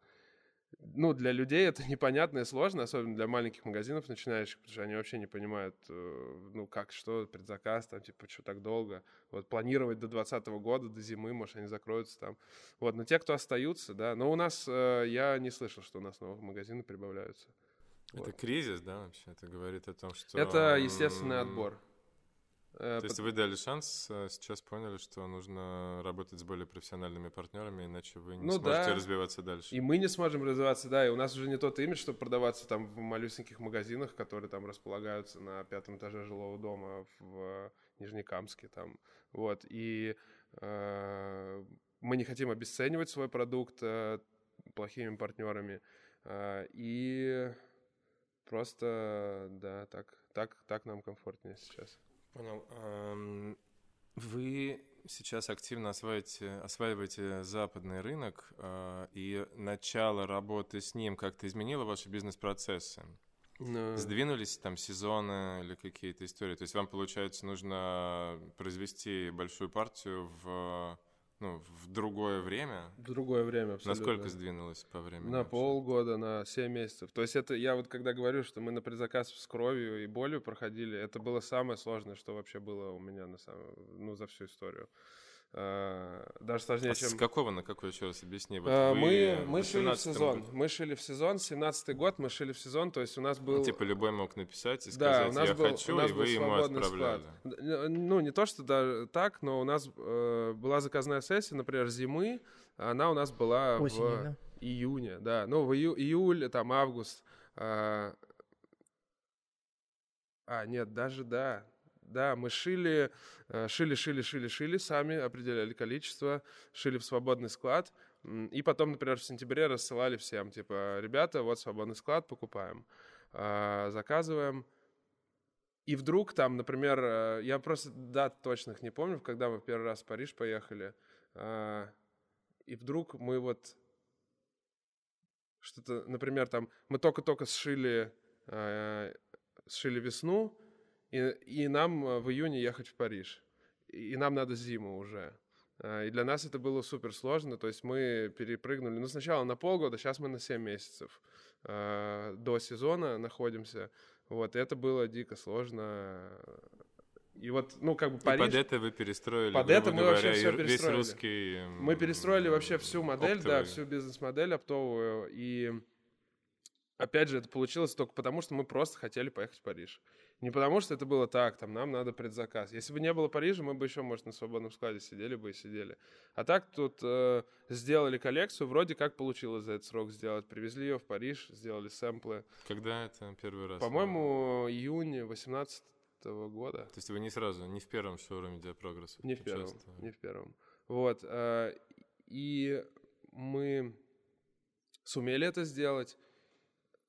ну, для людей это непонятно и сложно, особенно для маленьких магазинов начинающих, потому что они вообще не понимают, э, ну, как, что, предзаказ, там, типа, что так долго. Вот, планировать до 2020 года, до зимы, может, они закроются там. Вот, но те, кто остаются, да, но у нас, э, я не слышал, что у нас новые магазины прибавляются. Это вот. кризис, да, вообще? Это говорит о том, что... Это естественный отбор. Э, То есть вы дали шанс, э, сейчас поняли, что нужно работать с более профессиональными партнерами, иначе вы не ну, сможете да. развиваться дальше. И мы не сможем развиваться, да, и у нас уже не тот имидж, чтобы продаваться там в малюсеньких магазинах, которые там располагаются на пятом этаже жилого дома в Нижнекамске там, вот, и э, мы не хотим обесценивать свой продукт э, плохими партнерами, э, и просто, да, так, так, так нам комфортнее сейчас. Понял. Вы сейчас активно осваиваете, осваиваете западный рынок, а, и начало работы с ним как-то изменило ваши бизнес-процессы? No. Сдвинулись там сезоны или какие-то истории? То есть вам, получается, нужно произвести большую партию в ну, в другое время? В другое время, абсолютно. Насколько сдвинулось по времени? На вообще? полгода, на 7 месяцев. То есть это, я вот когда говорю, что мы на предзаказ с кровью и болью проходили, это было самое сложное, что вообще было у меня на самом, ну, за всю историю. Э, даже сложнее, А чем... с какого на какой, еще раз объясни? Вот Э, вы мы, мы в шили в 18-м сезон. году- Мы шили в сезон. 17-й год мы шили в сезон. То есть у нас был... Ну, типа любой мог написать и да, сказать, у нас я был, хочу, у нас и был вы ему свободный отправляли. склад. Ну, не то, что даже так, но у нас э, была заказная сессия, например, зимы. Она у нас была Осенью, в да? июне, да. Ну, в ию- июль, там, август. А, а, нет, даже да. Да, мы шили, э, шили, шили, шили, шили сами, определяли количество, шили в свободный склад. И потом, например, в сентябре рассылали всем, типа, ребята, вот свободный склад, покупаем, а, заказываем. И вдруг там, например, э, я просто дат точных не помню, когда мы первый раз в Париж поехали. а, И вдруг мы вот что-то, например, там мы только-только сшили, э, сшили весну, и, и нам э, в июне ехать в Париж. И, и нам надо зиму уже. А, И для нас это было супер сложно, то есть мы перепрыгнули, ну сначала на полгода, сейчас мы на 7 месяцев а, до сезона находимся. Вот, и это было дико сложно. И вот, ну, как бы И Париж... под это вы перестроили, Под это мы говоря, вообще и всё р- весь перестроили. русский... Мы перестроили вообще всю модель, да, оптовый. всю бизнес-модель оптовую. И опять же, это получилось только потому, что мы просто хотели поехать в Париж. Не потому, что это было так, там, нам надо предзаказ. Если бы не было Парижа, мы бы еще, может, на свободном складе сидели бы и сидели. А так тут э, сделали коллекцию, вроде как получилось за этот срок сделать. Привезли ее в Париж, сделали сэмплы. Когда это первый раз? По-моему, июнь 18 года. То есть вы не сразу, не в первом шоуруме Диапрогресса Не в первом, участвовали? не в первом. Вот. э, И мы сумели это сделать,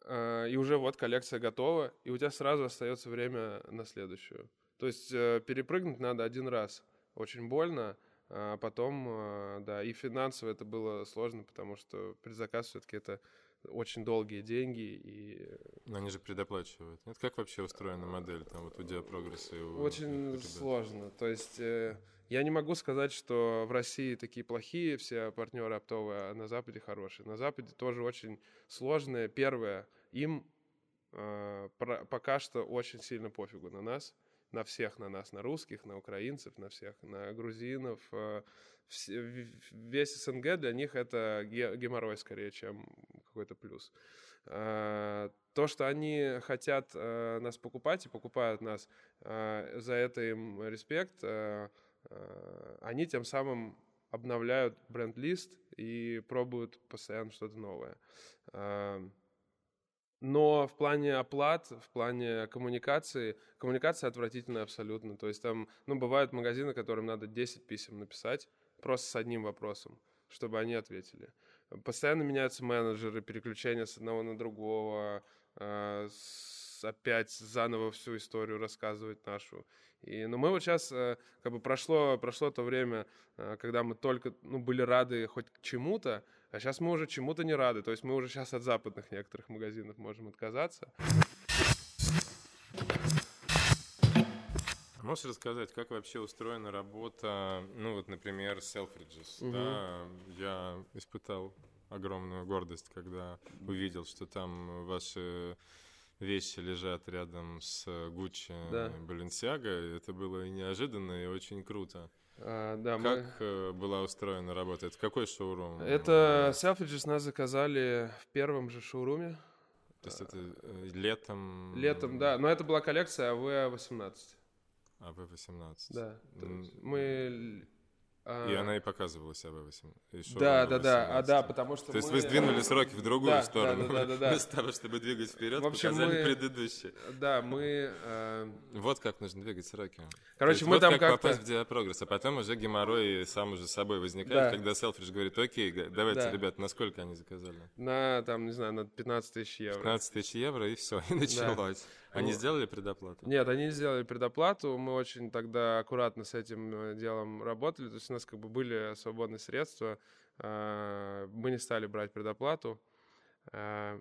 и уже вот коллекция готова, и у тебя сразу остается время на следующую. То есть э, перепрыгнуть надо один раз. Очень больно, а потом, э, да, и финансово это было сложно, потому что предзаказ все-таки это очень долгие деньги, и Но они же предоплачивают. Нет, как вообще устроена модель там вот у Диапрогресса и у Очень ребят? сложно. То есть э, я не могу сказать, что в России такие плохие все партнеры оптовые, а на Западе хорошие. На Западе тоже очень сложные. Первое, им э, пока что очень сильно пофигу на нас, на всех на нас, на русских, на украинцев, на всех, на грузинов. э, все- весь СНГ для них это ге- геморрой скорее, чем какой-то плюс. А, То, что они хотят э, нас покупать и покупают нас, а, за это им респект. а, а, Они тем самым обновляют бренд-лист и пробуют постоянно что-то новое. А, Но в плане оплат, в плане коммуникации, коммуникация отвратительная абсолютно. То есть там, ну, бывают магазины, которым надо 10 писем написать просто с одним вопросом, чтобы они ответили. Постоянно меняются менеджеры, переключения с одного на другого, а, с- опять заново всю историю рассказывать нашу. И, ну, мы вот сейчас, как бы прошло, прошло то время, э, когда мы только, ну, были рады хоть к чему-то, а сейчас мы уже чему-то не рады. То есть мы уже сейчас от западных некоторых магазинов можем отказаться. Можешь рассказать, как вообще устроена работа, ну вот, например, Selfridges, Мгм. да? Я испытал огромную гордость, когда увидел, что там ваши вещи лежат рядом с Гуччи Да. Balenciaga. Это было и неожиданно, и очень круто. А, да, мы- Как э, была устроена работа? Это какой шоурум? Это Selfridges нас заказали в первом же шоуруме. То есть это э, летом? Летом, да. Но это была коллекция АВ-18. АВ-18. Да. то М, а, И она и показывалась АВ-18. и шоурум Да, да, да. А, да, АВ-18. потому что То есть вы сдвинули сроки в другую Да, сторону. да, да, да, да. Вместо того, чтобы двигать вперед, В общем, показали мы- предыдущие. Да, мы... э, Вот как нужно двигать сроки. Короче, мы вот там как как-то... попасть в диапрогресс, а потом уже геморрой сам уже собой возникает, Да. когда Селфридж говорит, окей, давайте, Да. ребят, на сколько они заказали? На, там, не знаю, на 15 тысяч евро. 15 тысяч евро, и все, и началось. Они Вот. сделали предоплату? Нет, они не сделали предоплату. Мы очень тогда аккуратно с этим э, делом работали. То есть у нас как бы были свободные средства. а, Мы не стали брать предоплату. А,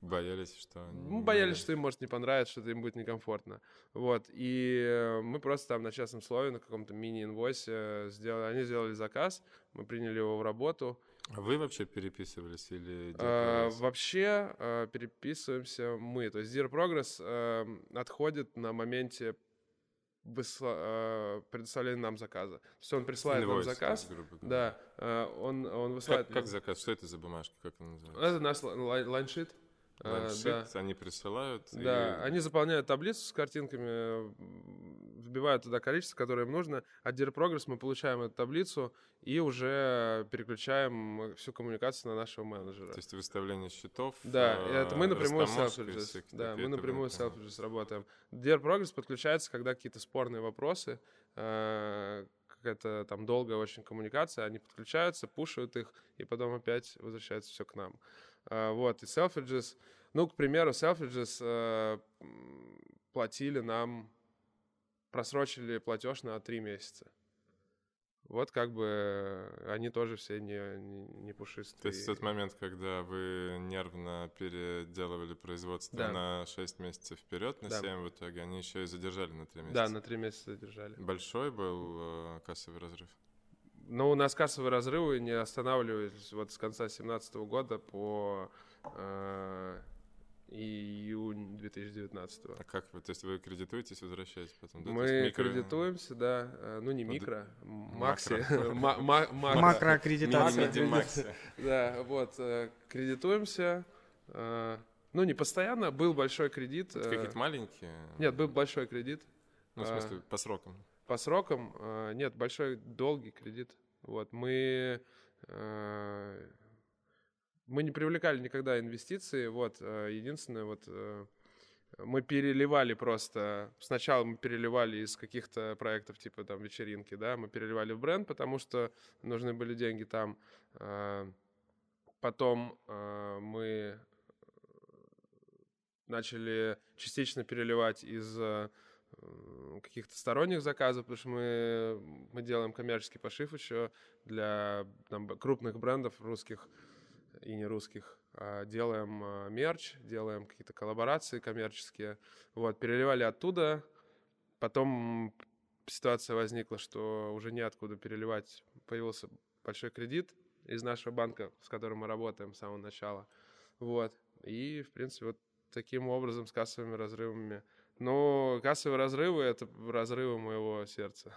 Боялись, что... Мы боялись, что им может не понравиться, что им будет некомфортно. Вот. И э, мы просто там на частном слове, на каком-то мини-инвойсе э, сделали... Они сделали заказ, мы приняли его в работу. А Вы вообще переписывались или... А, вообще а, переписываемся мы. То есть Zero Progress а, отходит на моменте высла... предоставление нам заказа. То есть он присылает нам заказ, грубо да, он, он высылает... Как, как заказ? Что это за бумажка? Как она называется? Это наш line sheet. Line sheet, а, да. они присылают. Да, и... они заполняют таблицу с картинками, вбивают туда количество, которое им нужно. От Dear Progress мы получаем эту таблицу и уже переключаем всю коммуникацию на нашего менеджера. То есть выставление счетов. Да, э, это мы напрямую с Selfridges. Да, мы напрямую с Selfridges работаем. Dear Progress подключается, когда какие-то спорные вопросы, э, какая-то там долгая очень коммуникация, они подключаются, пушают их, и потом опять возвращается все к нам. А, вот, и Selfridges, ну, к примеру, Selfridges э, платили нам, просрочили платеж на три месяца. Вот как бы они тоже все не, не, не пушистые. То есть в тот момент, когда вы нервно переделывали производство да. на 6 месяцев вперед, на да. 7 в итоге, они еще и задержали на 3 месяца? Да, на 3 месяца задержали. Большой был э, кассовый разрыв? Но у нас кассовые разрывы не останавливались вот с конца 2017 года по э, июнь 2019. А как вы? То есть вы кредитуетесь, возвращаетесь потом? Да? Мы микро... кредитуемся, да. Э, ну, не микро, макси. Макроаккредитация. Да, вот. Э, кредитуемся. Э, ну, не постоянно. Был большой кредит. Какие-то маленькие? Нет, был большой кредит. Ну, в смысле, по срокам? По срокам нет, большой долгий кредит. Вот мы мы не привлекали никогда инвестиции. Вот э, единственное вот мы переливали просто. Сначала мы переливали из каких-то проектов типа там вечеринки, да, мы переливали в бренд, потому что нужны были деньги там. Потом мы начали частично переливать из каких-то сторонних заказов, потому что мы, мы делаем коммерческий пошив еще для там, крупных брендов русских и не русских. А делаем а, мерч, делаем какие-то коллаборации коммерческие. Вот, переливали оттуда. Потом ситуация возникла, что уже неоткуда переливать. Появился большой кредит из нашего банка, с которым мы работаем с самого начала. Вот. И, в принципе, вот таким образом, с кассовыми разрывами но кассовые разрывы — это разрывы моего сердца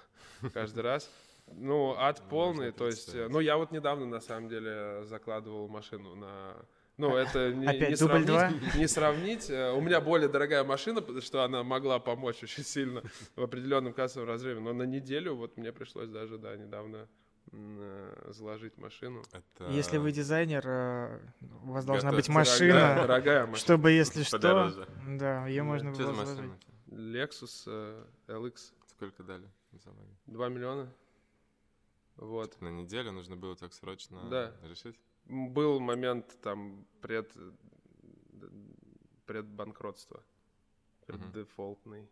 каждый раз. Ну, ад полный, то есть... Ну, я вот недавно, на самом деле, закладывал машину на... Ну, это не, Опять не, сравнить, не сравнить. Э, у меня более дорогая машина, потому что она могла помочь очень сильно в определенном кассовом разрыве. Но на неделю вот мне пришлось даже, да, недавно Э, заложить машину. Это... Если вы дизайнер, э, у вас должна быть машина, дорогая, дорогая машина, чтобы если что, Подороже. да, ее можно было заложить. Lexus LX. Сколько дали Два миллиона. Вот. На неделю нужно было так срочно да. решить? Был момент там пред предбанкротства, преддефолтный.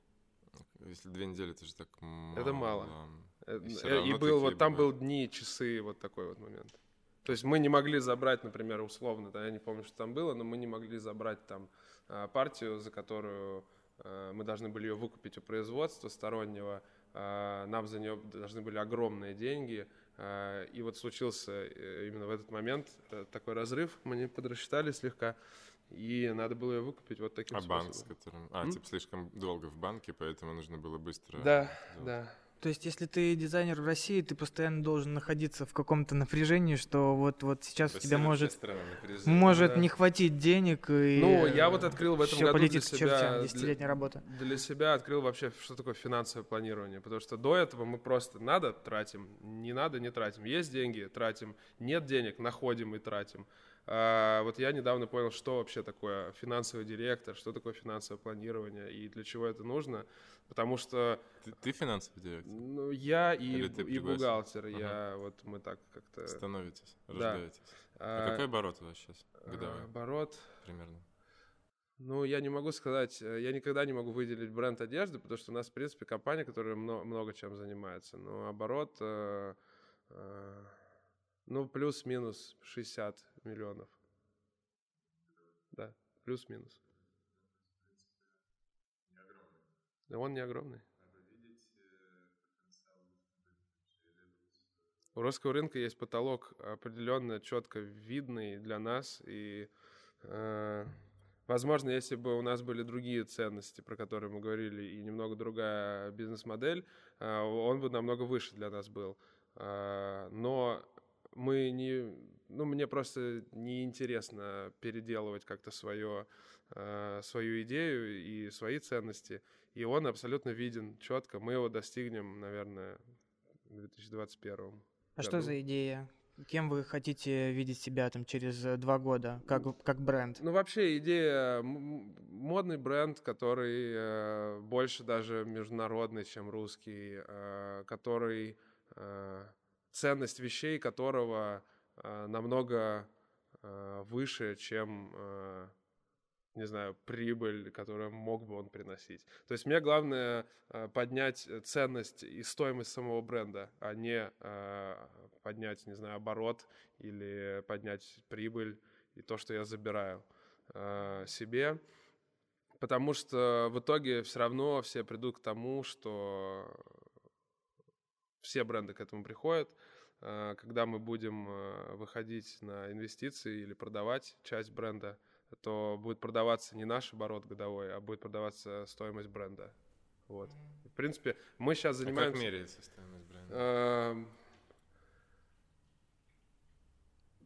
Если две недели, это же так мало. Это мало. Э, и, и был вот там был дни, часы, вот такой вот момент. То есть мы не могли забрать, например, условно, да, я не помню, что там было, но мы не могли забрать там а, партию, за которую а, мы должны были ее выкупить у производства стороннего, нам за нее должны были огромные деньги, и вот случился э, именно в этот момент э, такой разрыв, мы не подрасчитали слегка, и надо было ее выкупить вот таким а способом. банк, с которым... А, М? типа слишком долго в банке, поэтому нужно было быстро... Да, делать. да. То есть, если ты дизайнер в России, ты постоянно должен находиться в каком-то напряжении, что вот, вот сейчас у тебя может, может да. не хватить денег. И, ну, я вот открыл в этом году для себя... Десятилетняя работа. Для себя открыл вообще, что такое финансовое планирование. Потому что до этого мы просто надо тратим, не надо не тратим. Есть деньги, тратим. Нет денег, находим и тратим. А, вот я недавно понял, что вообще такое финансовый директор, что такое финансовое планирование и для чего это нужно. Потому что... Ты, ты финансовый директор? Ну, я и, и бухгалтер. Ага. Я, вот мы так как-то... Становитесь, рождаетесь. Да. А, а какой оборот у вас сейчас годовой? Оборот... Примерно. Ну, я не могу сказать, э, я никогда не могу выделить бренд одежды, потому что у нас, в принципе, компания, которая много, много чем занимается. Но оборот, э, э, ну, плюс-минус 60 миллионов. Да, плюс-минус. Он не огромный. У русского рынка есть потолок определенно четко видный для нас, и э, Возможно, если бы у нас были другие ценности, про которые мы говорили, и немного другая бизнес-модель, а, он бы намного выше для нас был. А, но мы не, ну, мне просто неинтересно переделывать как-то свое, а, свою идею и свои ценности. И он абсолютно виден четко. Мы его достигнем, наверное, в 2021. А году. что за идея? Кем вы хотите видеть себя там через э, два года, как, как бренд? Ну, вообще идея, модный бренд, который э, больше даже международный, чем русский, э, который, э, ценность вещей которого э, намного э, выше, чем... Э, не знаю, прибыль, которую мог бы он приносить. То есть мне главное э, поднять ценность и стоимость самого бренда, а не э, поднять, не знаю, оборот или поднять прибыль и то, что я забираю э, себе. Потому что в итоге все равно все придут к тому, что все бренды к этому приходят. Когда мы будем выходить на инвестиции или продавать часть бренда – то будет продаваться не наш оборот годовой, а будет продаваться стоимость бренда. Вот. В принципе, мы сейчас занимаемся... А как меряется стоимость бренда? Эм,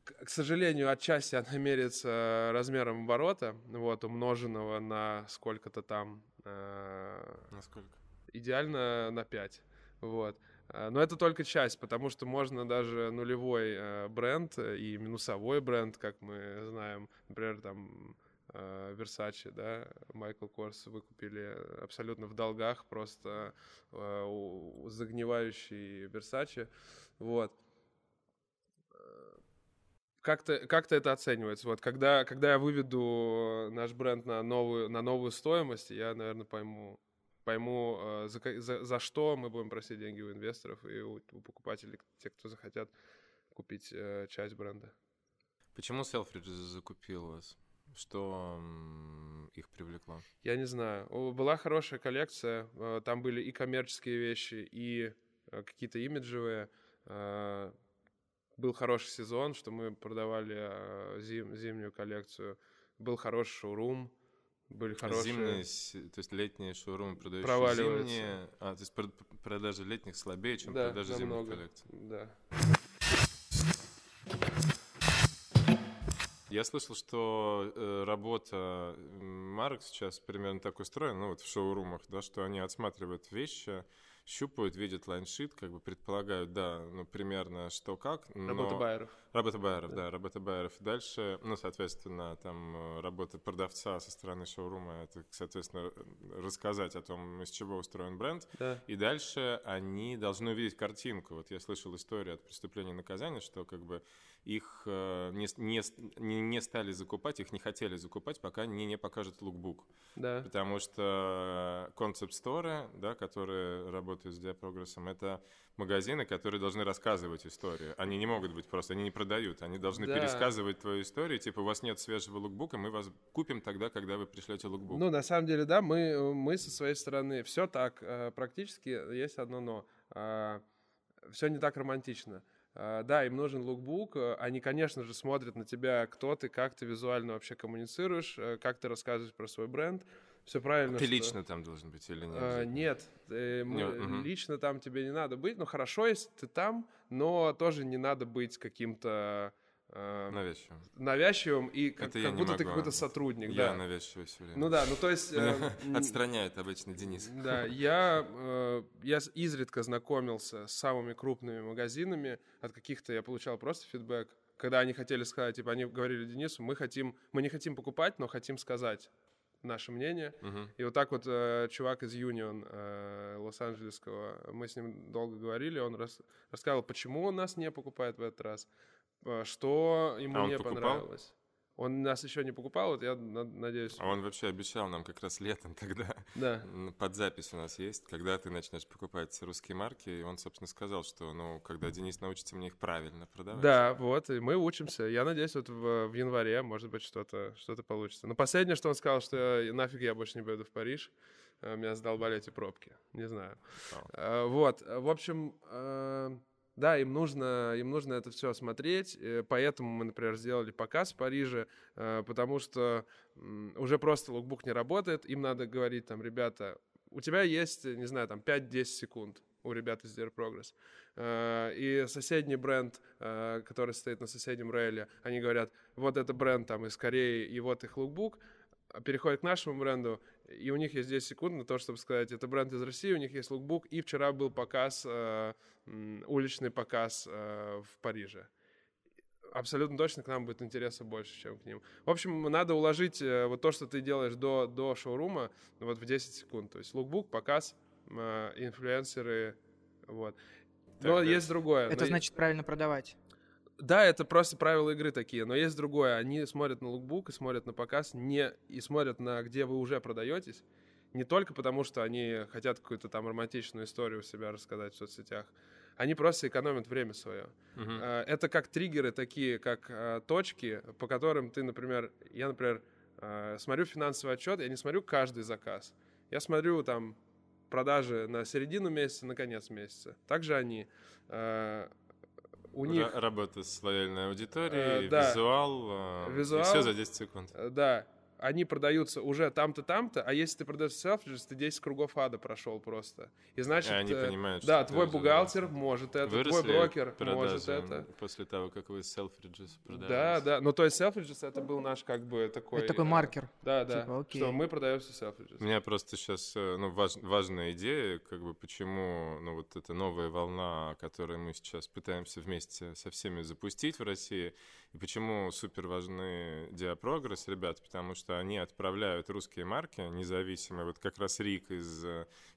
к сожалению, отчасти она меряется размером оборота, вот, умноженного на сколько-то там... Э, на сколько? Идеально на 5. Вот. А, но это только часть, потому что можно даже нулевой э, бренд и минусовой бренд, как мы знаем, например, там э, Versace, да, Майкл Корс выкупили абсолютно в долгах, просто э, загнивающий Versace, вот. Как-то как это оценивается? Вот когда, когда я выведу наш бренд на новую, на новую стоимость, я, наверное, пойму, пойму, э, за, за, за что мы будем просить деньги у инвесторов и у, у покупателей, те, кто захотят купить э, часть бренда. Почему Selfridge закупил вас? Что их привлекло? Я не знаю. Была хорошая коллекция. Э, там были и коммерческие вещи, и какие-то имиджевые. Был хороший сезон, что мы продавали зим, зимнюю коллекцию. Был хороший шоурум были хорошие. Зимние, то есть летние шоурумы продающие зимние, а, то есть продажи летних слабее, чем да, продажи зимних коллекций. Да. Я слышал, что э, работа марок сейчас примерно так устроена, ну вот в шоурумах, да, что они отсматривают вещи, щупают, видят лайншит, как бы предполагают, да, ну, примерно что как. Но... Работа байеров. Работа байеров, да. да, работа байеров. Дальше, ну, соответственно, там э, работа продавца со стороны шоурума, это, соответственно, рассказать о том, из чего устроен бренд. Да. И дальше они должны увидеть картинку. Вот я слышал историю от преступления и наказания, что как бы их э, не, не, не стали закупать, их не хотели закупать, пока не, не покажут лукбук. Да. Потому что концепт-сторы, да, которые работают с диапрогрессом, это магазины, которые должны рассказывать историю. Они не могут быть просто, они не продают, они должны да. пересказывать твою историю. Типа, у вас нет свежего лукбука, мы вас купим тогда, когда вы пришлете лукбук. Ну, на самом деле, да, мы, мы со своей стороны все так, э, практически есть одно но. А, все не так романтично. А, да, им нужен лукбук. Э, они, конечно же, смотрят на тебя, кто ты, как ты визуально вообще коммуницируешь, э, как ты рассказываешь про свой бренд. Все правильно. Ты что... лично там должен быть или нет? А, нет, ты, мы, угу. лично там тебе не надо быть. Ну хорошо, если ты там, но тоже не надо быть каким-то Э, навязчивым. Навязчивым и как, как будто ты какой-то сотрудник. Я да. навязчивый все время. Ну да, ну то есть... Э, Отстраняет обычно Денис. Да, я, э, я изредка знакомился с самыми крупными магазинами, от каких-то я получал просто фидбэк, когда они хотели сказать, типа, они говорили Денису, мы хотим, мы не хотим покупать, но хотим сказать наше мнение. Uh-huh. И вот так вот э, чувак из Union э, Лос-Анджелесского, мы с ним долго говорили, он рас, рассказывал, почему он нас не покупает в этот раз. А, что ему а не покупал? понравилось. Он нас еще не покупал, вот я надеюсь. А он вообще обещал нам как раз летом тогда. Да. Под запись у нас есть, когда ты начнешь покупать русские марки, и он, собственно, сказал, что, ну, когда Денис научится мне их правильно продавать. Да, вот, и мы учимся. Я надеюсь, вот в, в январе, может быть, что-то что получится. Но последнее, что он сказал, что нафиг я больше не поеду в Париж, э, меня задолбали эти пробки. Не знаю. Oh. Вот, в общем, э, Да, им нужно, им нужно это все смотреть, э, поэтому мы, например, сделали показ в Париже, э, потому что уже просто лукбук не работает, им надо говорить там, ребята, у тебя есть, не знаю, там 5-10 секунд у ребят из Dear Progress. Э, и соседний бренд, который стоит на соседнем рейле, они говорят, вот это бренд там из Кореи, и вот их лукбук, переходит к нашему бренду, и у них есть 10 секунд на то, чтобы сказать, это бренд из России, у них есть лукбук, и вчера был показ, э, уличный показ э, в Париже. Абсолютно точно к нам будет интереса больше, чем к ним. В общем, надо уложить э, вот то, что ты делаешь до, до шоурума, вот в 10 секунд. То есть лукбук, показ, э, инфлюенсеры, вот. Но так, есть другое. Это но... значит правильно продавать. Да, это просто правила игры такие, но есть другое. Они смотрят на лукбук и смотрят на показ, не, и смотрят на где вы уже продаетесь, не только потому, что они хотят какую-то там романтичную историю у себя рассказать в соцсетях, они просто экономят время свое. Uh-huh. Это как триггеры такие, как а, точки, по которым ты, например, я, например, а, смотрю финансовый отчет, я не смотрю каждый заказ. Я смотрю там продажи на середину месяца, на конец месяца. Также они у них... Работа с лояльной аудиторией, э, да. визуал, э, визуал, и все за 10 секунд. Э, да, они продаются уже там-то, там-то, а если ты продаешь селфриджес, ты 10 кругов ада прошел просто. И значит, они э, понимают, да, твой бухгалтер уже... может это, Выросли твой брокер может это. после того, как вы селфриджес продали. Да, да, ну то есть селфриджес это был наш как бы такой... Это такой э, маркер. Да, да, типа, окей. что мы продаемся селфриджес. У меня просто сейчас э, ну, важ, важная идея, как бы почему ну вот эта новая волна, которую мы сейчас пытаемся вместе со всеми запустить в России, и почему супер важны Диапрогресс, ребят, потому что они отправляют русские марки независимые. Вот как раз Рик из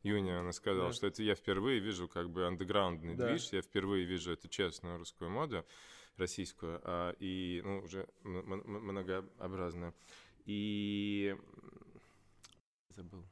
Юниона э, сказал, да. что это я впервые вижу как бы андеграундный да. движ, я впервые вижу эту честную русскую моду российскую, а, и ну, уже многообразную. И забыл.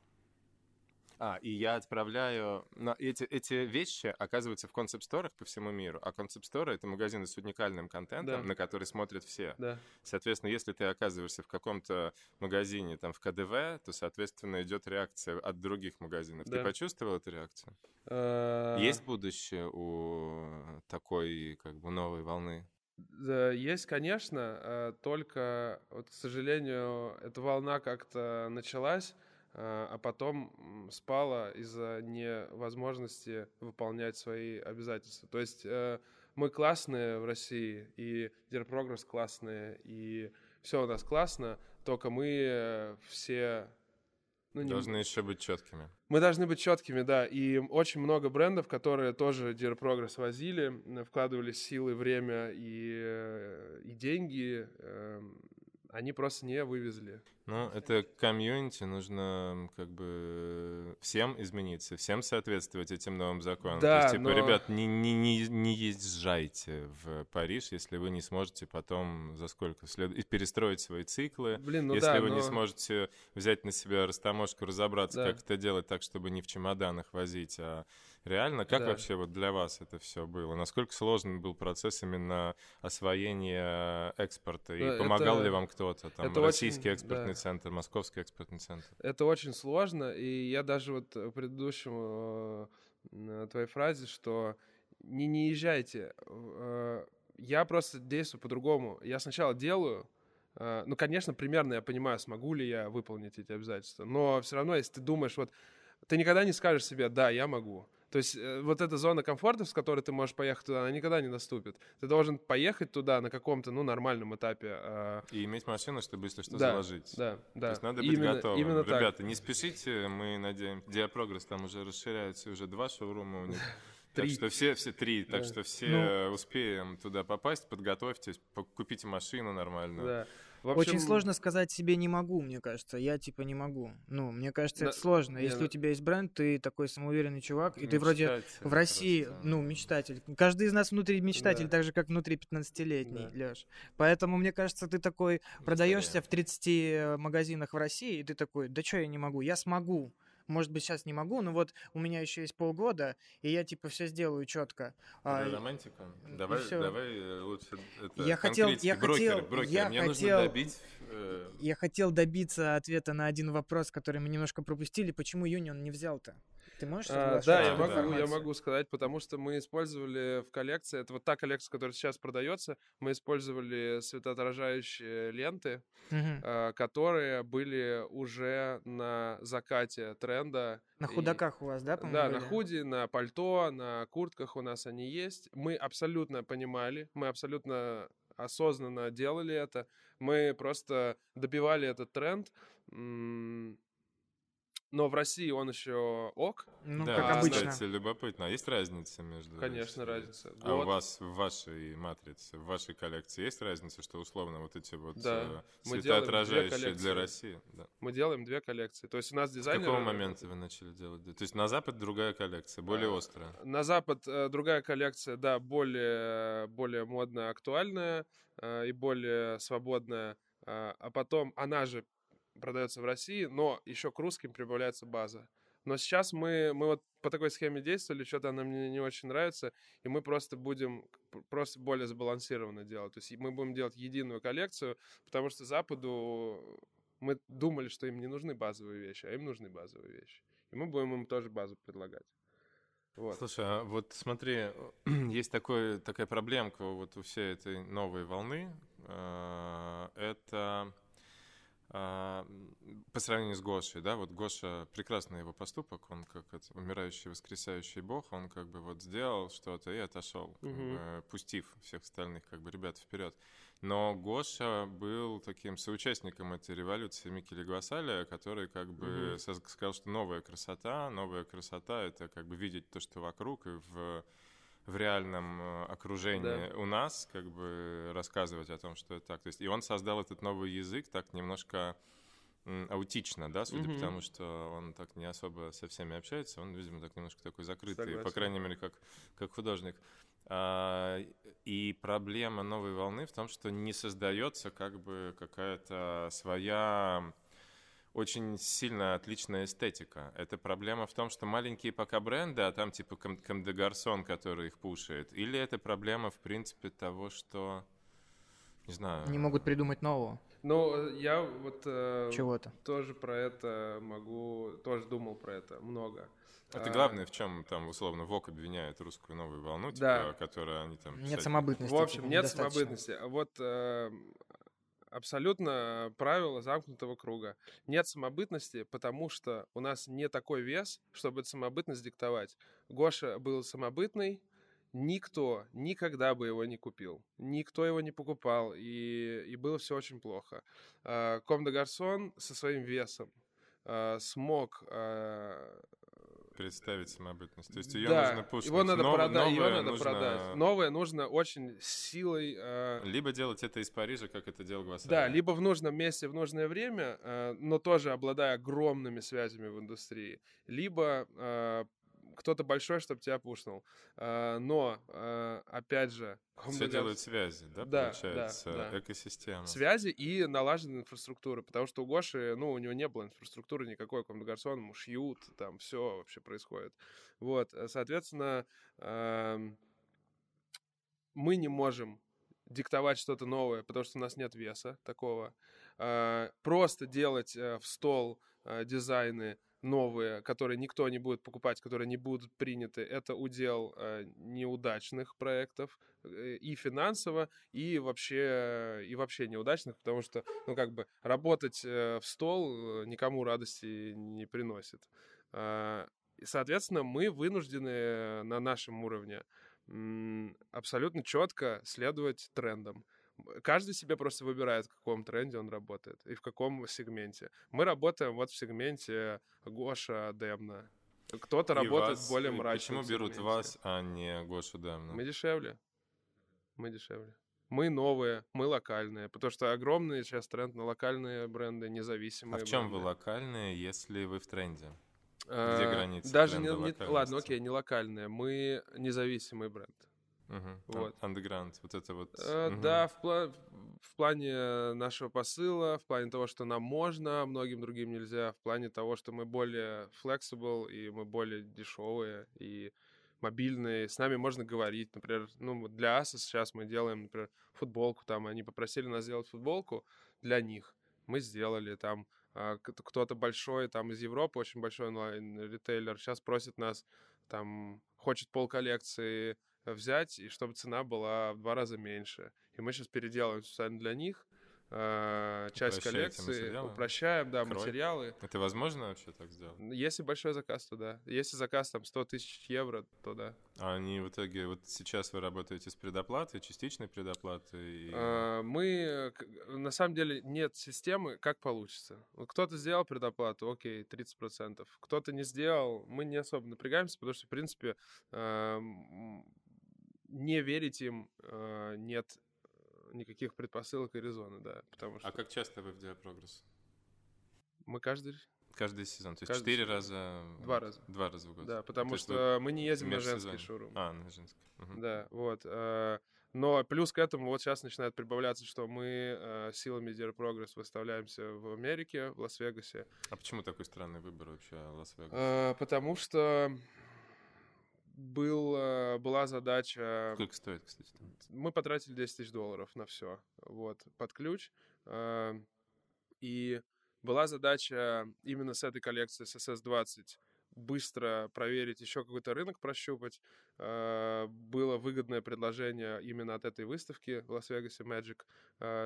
А, и я отправляю... Но эти, эти вещи оказываются в концепт-сторах по всему миру. А концепт-сторы — это магазины с уникальным контентом, да. на который смотрят все. Да. Соответственно, если ты оказываешься в каком-то магазине, там, в КДВ, то, соответственно, идет реакция от других магазинов. Да. Ты почувствовал эту реакцию? А. Есть будущее у такой, как бы, новой волны? Да, есть, конечно, а, только, вот, к сожалению, эта волна как-то началась, а, а потом спала из-за невозможности выполнять свои обязательства. То есть э, мы классные в России, и Progress классные, и все у нас классно, только мы э, все ну, не... Должны еще быть четкими. Мы должны быть четкими, да. И очень много брендов, которые тоже Dear Progress возили, вкладывали силы, время и, э, и деньги, эм, они просто не вывезли. Ну, это комьюнити, нужно как бы всем измениться, всем соответствовать этим новым законам. Да, То есть, типа, но... ребят, не, не, не, не езжайте в Париж, если вы не сможете потом за сколько след... перестроить свои циклы. Блин, ну если да, вы но... не сможете взять на себя растаможку, разобраться, да. как это делать так, чтобы не в чемоданах возить, а Реально, как да. вообще вот для вас это все было? Насколько сложный был процесс именно освоения экспорта? И помогал это, ли вам кто-то? Там российский очень, экспортный да. центр, московский экспортный центр? Это очень сложно, и я даже вот в предыдущем э, твоей фразе, что не, не езжайте. Э, я просто действую по-другому. Я сначала делаю, э, ну, конечно, примерно я понимаю, смогу ли я выполнить эти обязательства, но все равно, если ты думаешь, вот ты никогда не скажешь себе, да, я могу. То есть э, вот эта зона комфорта, с которой ты можешь поехать туда, она никогда не наступит. Ты должен поехать туда на каком-то, ну, нормальном этапе. Э... И иметь машину, чтобы, если что, да, заложить. Да, да. То есть надо быть именно, готовым. Именно Ребята, так. не спешите, мы надеемся. Диапрогресс там уже расширяется, уже два шоурума у них. Три. Так что все, все три, так что все ну, успеем туда попасть, подготовьтесь, купите машину нормальную. Да. В общем... Очень сложно сказать себе не могу, мне кажется. Я типа не могу. Ну, мне кажется, да, это сложно. Если не, у тебя есть бренд, ты такой самоуверенный чувак, и ты вроде в России, просто. ну, мечтатель. Каждый из нас внутри мечтатель, да. так же, как внутри 15-летний, да. Леш. Поэтому, мне кажется, ты такой продаешься в 30 э, магазинах в России, и ты такой, да что я не могу? Я смогу может быть, сейчас не могу, но вот у меня еще есть полгода, и я типа все сделаю четко. А, романтика. Давай, давай э, лучше это я хотел, я брокер, хотел, брокер. Я Мне хотел, нужно добить. Э... Я хотел добиться ответа на один вопрос, который мы немножко пропустили. Почему Юнион не взял-то? Ты можешь а, Да, я могу, я могу сказать, потому что мы использовали в коллекции, это вот та коллекция, которая сейчас продается, мы использовали светоотражающие ленты, угу. а, которые были уже на закате тренда. На худаках и, у вас, да, Да, были? на худи, на пальто, на куртках у нас они есть. Мы абсолютно понимали, мы абсолютно осознанно делали это. Мы просто добивали этот тренд. Но в России он еще ок. Ну, да, как обычно. Кстати, любопытно. А есть разница между... Конечно, разница. А вот. у вас в вашей матрице, в вашей коллекции есть разница, что условно вот эти вот да. э, светоотражающие для России? Да. Мы делаем две коллекции. То есть у нас дизайнер... С какого момента вы начали делать? То есть на Запад другая коллекция, более а, острая? На Запад э, другая коллекция, да, более, более модная, актуальная э, и более свободная. Э, а потом она же продается в России, но еще к русским прибавляется база. Но сейчас мы, мы вот по такой схеме действовали, что-то она мне не очень нравится, и мы просто будем просто более сбалансированно делать. То есть мы будем делать единую коллекцию, потому что Западу мы думали, что им не нужны базовые вещи, а им нужны базовые вещи. И мы будем им тоже базу предлагать. Вот. Слушай, а вот смотри, есть такой, такая проблемка вот у всей этой новой волны. А, это по сравнению с Гошей, да, вот Гоша, прекрасный его поступок, он как это, умирающий, воскресающий бог, он как бы вот сделал что-то и отошел, угу. пустив всех остальных как бы ребят вперед. Но Гоша был таким соучастником этой революции Микеле Гвасаля, который как бы угу. сказал, что новая красота, новая красота — это как бы видеть то, что вокруг, и в в реальном э, окружении да. у нас, как бы рассказывать о том, что это так. То есть, и он создал этот новый язык так немножко аутично, да, судя угу. по тому, что он так не особо со всеми общается, он, видимо, так немножко такой закрытый, Согласен. по крайней мере, как, как художник. А, и проблема новой волны в том, что не создается как бы какая-то своя очень сильно отличная эстетика. Это проблема в том, что маленькие пока бренды, а там типа Кам де Гарсон, который их пушает, или это проблема, в принципе, того, что, не знаю... Не могут придумать нового. Ну, я вот... Э, Чего-то. Тоже про это могу... Тоже думал про это много. Это а, главное, в чем там условно ВОК обвиняет русскую новую волну, типа, да. которая они там... Нет самобытности. В общем, нет самобытности. Вот э, абсолютно правило замкнутого круга. Нет самобытности, потому что у нас не такой вес, чтобы эту самобытность диктовать. Гоша был самобытный, никто никогда бы его не купил. Никто его не покупал, и, и было все очень плохо. Ком де Гарсон со своим весом а, смог а, представить самобытность. То есть ее да, нужно пушить. Его надо Нов, продать, ее надо нужно... продать. Новое нужно очень силой... Э... Либо делать это из Парижа, как это делал Гвасари. Да, либо в нужном месте, в нужное время, э, но тоже обладая огромными связями в индустрии. Либо э, кто-то большой, чтобы тебя пушнул. А, но, а, опять же... Все делают связи, да, да получается? Да, да. Экосистема. Связи и налаженная инфраструктура, потому что у Гоши, ну, у него не было инфраструктуры никакой, Комдогарсон ему шьют, там все вообще происходит. Вот, соответственно, мы не можем диктовать что-то новое, потому что у нас нет веса такого. Просто делать э, в стол э, дизайны новые, которые никто не будет покупать, которые не будут приняты, это удел э, неудачных проектов э, и финансово, и вообще, и вообще неудачных, потому что, ну, как бы, работать э, в стол никому радости не приносит. Э, соответственно, мы вынуждены на нашем уровне абсолютно четко следовать трендам каждый себе просто выбирает, в каком тренде он работает и в каком сегменте. Мы работаем вот в сегменте Гоша Демна. Кто-то работает вас, более мрачно. Почему берут вас, а не Гошу Демна? Мы дешевле. Мы дешевле. Мы новые, мы локальные, потому что огромный сейчас тренд на локальные бренды, независимые. А в чем бренды. вы локальные, если вы в тренде? А, Где граница? Даже не, не ладно, окей, не локальные, мы независимый бренд. Угу. Вот. Underground, вот это вот. Э, угу. Да, в, пла- в плане нашего посыла, в плане того, что нам можно, а многим другим нельзя, в плане того, что мы более flexible и мы более дешевые и мобильные, с нами можно говорить, например, ну, для Аса сейчас мы делаем, например, футболку, там, они попросили нас сделать футболку для них, мы сделали, там, а, кто-то большой там из Европы, очень большой онлайн-ритейлер, сейчас просит нас, там, хочет пол коллекции взять, и чтобы цена была в два раза меньше. И мы сейчас переделываем специально для них, э, часть коллекции, материалы? упрощаем, да, Крой. материалы. Это возможно вообще так сделать? Если большой заказ, то да. Если заказ там 100 тысяч евро, то да. А они в итоге, вот сейчас вы работаете с предоплатой, частичной предоплатой? И... А, мы, на самом деле, нет системы, как получится. Кто-то сделал предоплату, окей, 30%. Кто-то не сделал, мы не особо напрягаемся, потому что, в принципе, не верить им э, нет никаких предпосылок и резона, да. Потому а что... А как часто вы в Диапрогресс? Мы каждый... Каждый сезон, то есть четыре раза... Два раза. Два раза в год. Да, потому что мы не ездим на женский шоурум. А, на женский. Угу. Да, вот. Э, но плюс к этому вот сейчас начинает прибавляться, что мы э, силами Progress выставляемся в Америке, в Лас-Вегасе. А почему такой странный выбор вообще Лас-Вегас? Э, потому что был, э, была задача... Сколько стоит, кстати? Мы потратили 10 тысяч долларов на все, вот, под ключ. Э, и была задача именно с этой коллекции с SS20 быстро проверить, еще какой-то рынок прощупать. Э, было выгодное предложение именно от этой выставки в Лас-Вегасе Magic.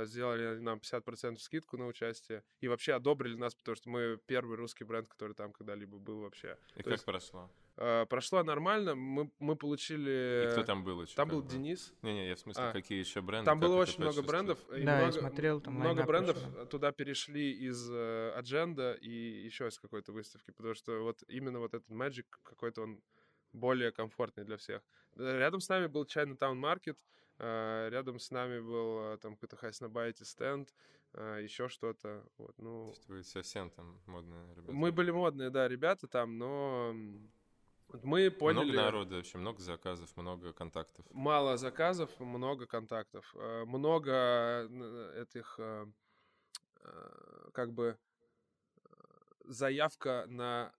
Сделали нам 50% скидку на участие. И вообще одобрили нас, потому что мы первый русский бренд, который там когда-либо был вообще. И То как есть... прошло? Uh, прошла нормально, мы, мы получили... И кто там был еще? Там был бы? Денис. Не-не, я в смысле, а, какие еще бренды? Там было очень много брендов. Да, много, я смотрел. Там много брендов очень. туда перешли из uh, Agenda и еще из какой-то выставки, потому что вот именно вот этот Magic какой-то он более комфортный для всех. Рядом с нами был Chinatown Market, uh, рядом с нами был там какой-то Хайснабайте стенд, еще что-то. Вот, ну... То есть вы совсем там модные ребята? Мы были модные, да, ребята там, но мы поняли... Много народа вообще, много заказов, много контактов. Мало заказов, много контактов. Э, много э, этих, э, как бы, заявка на,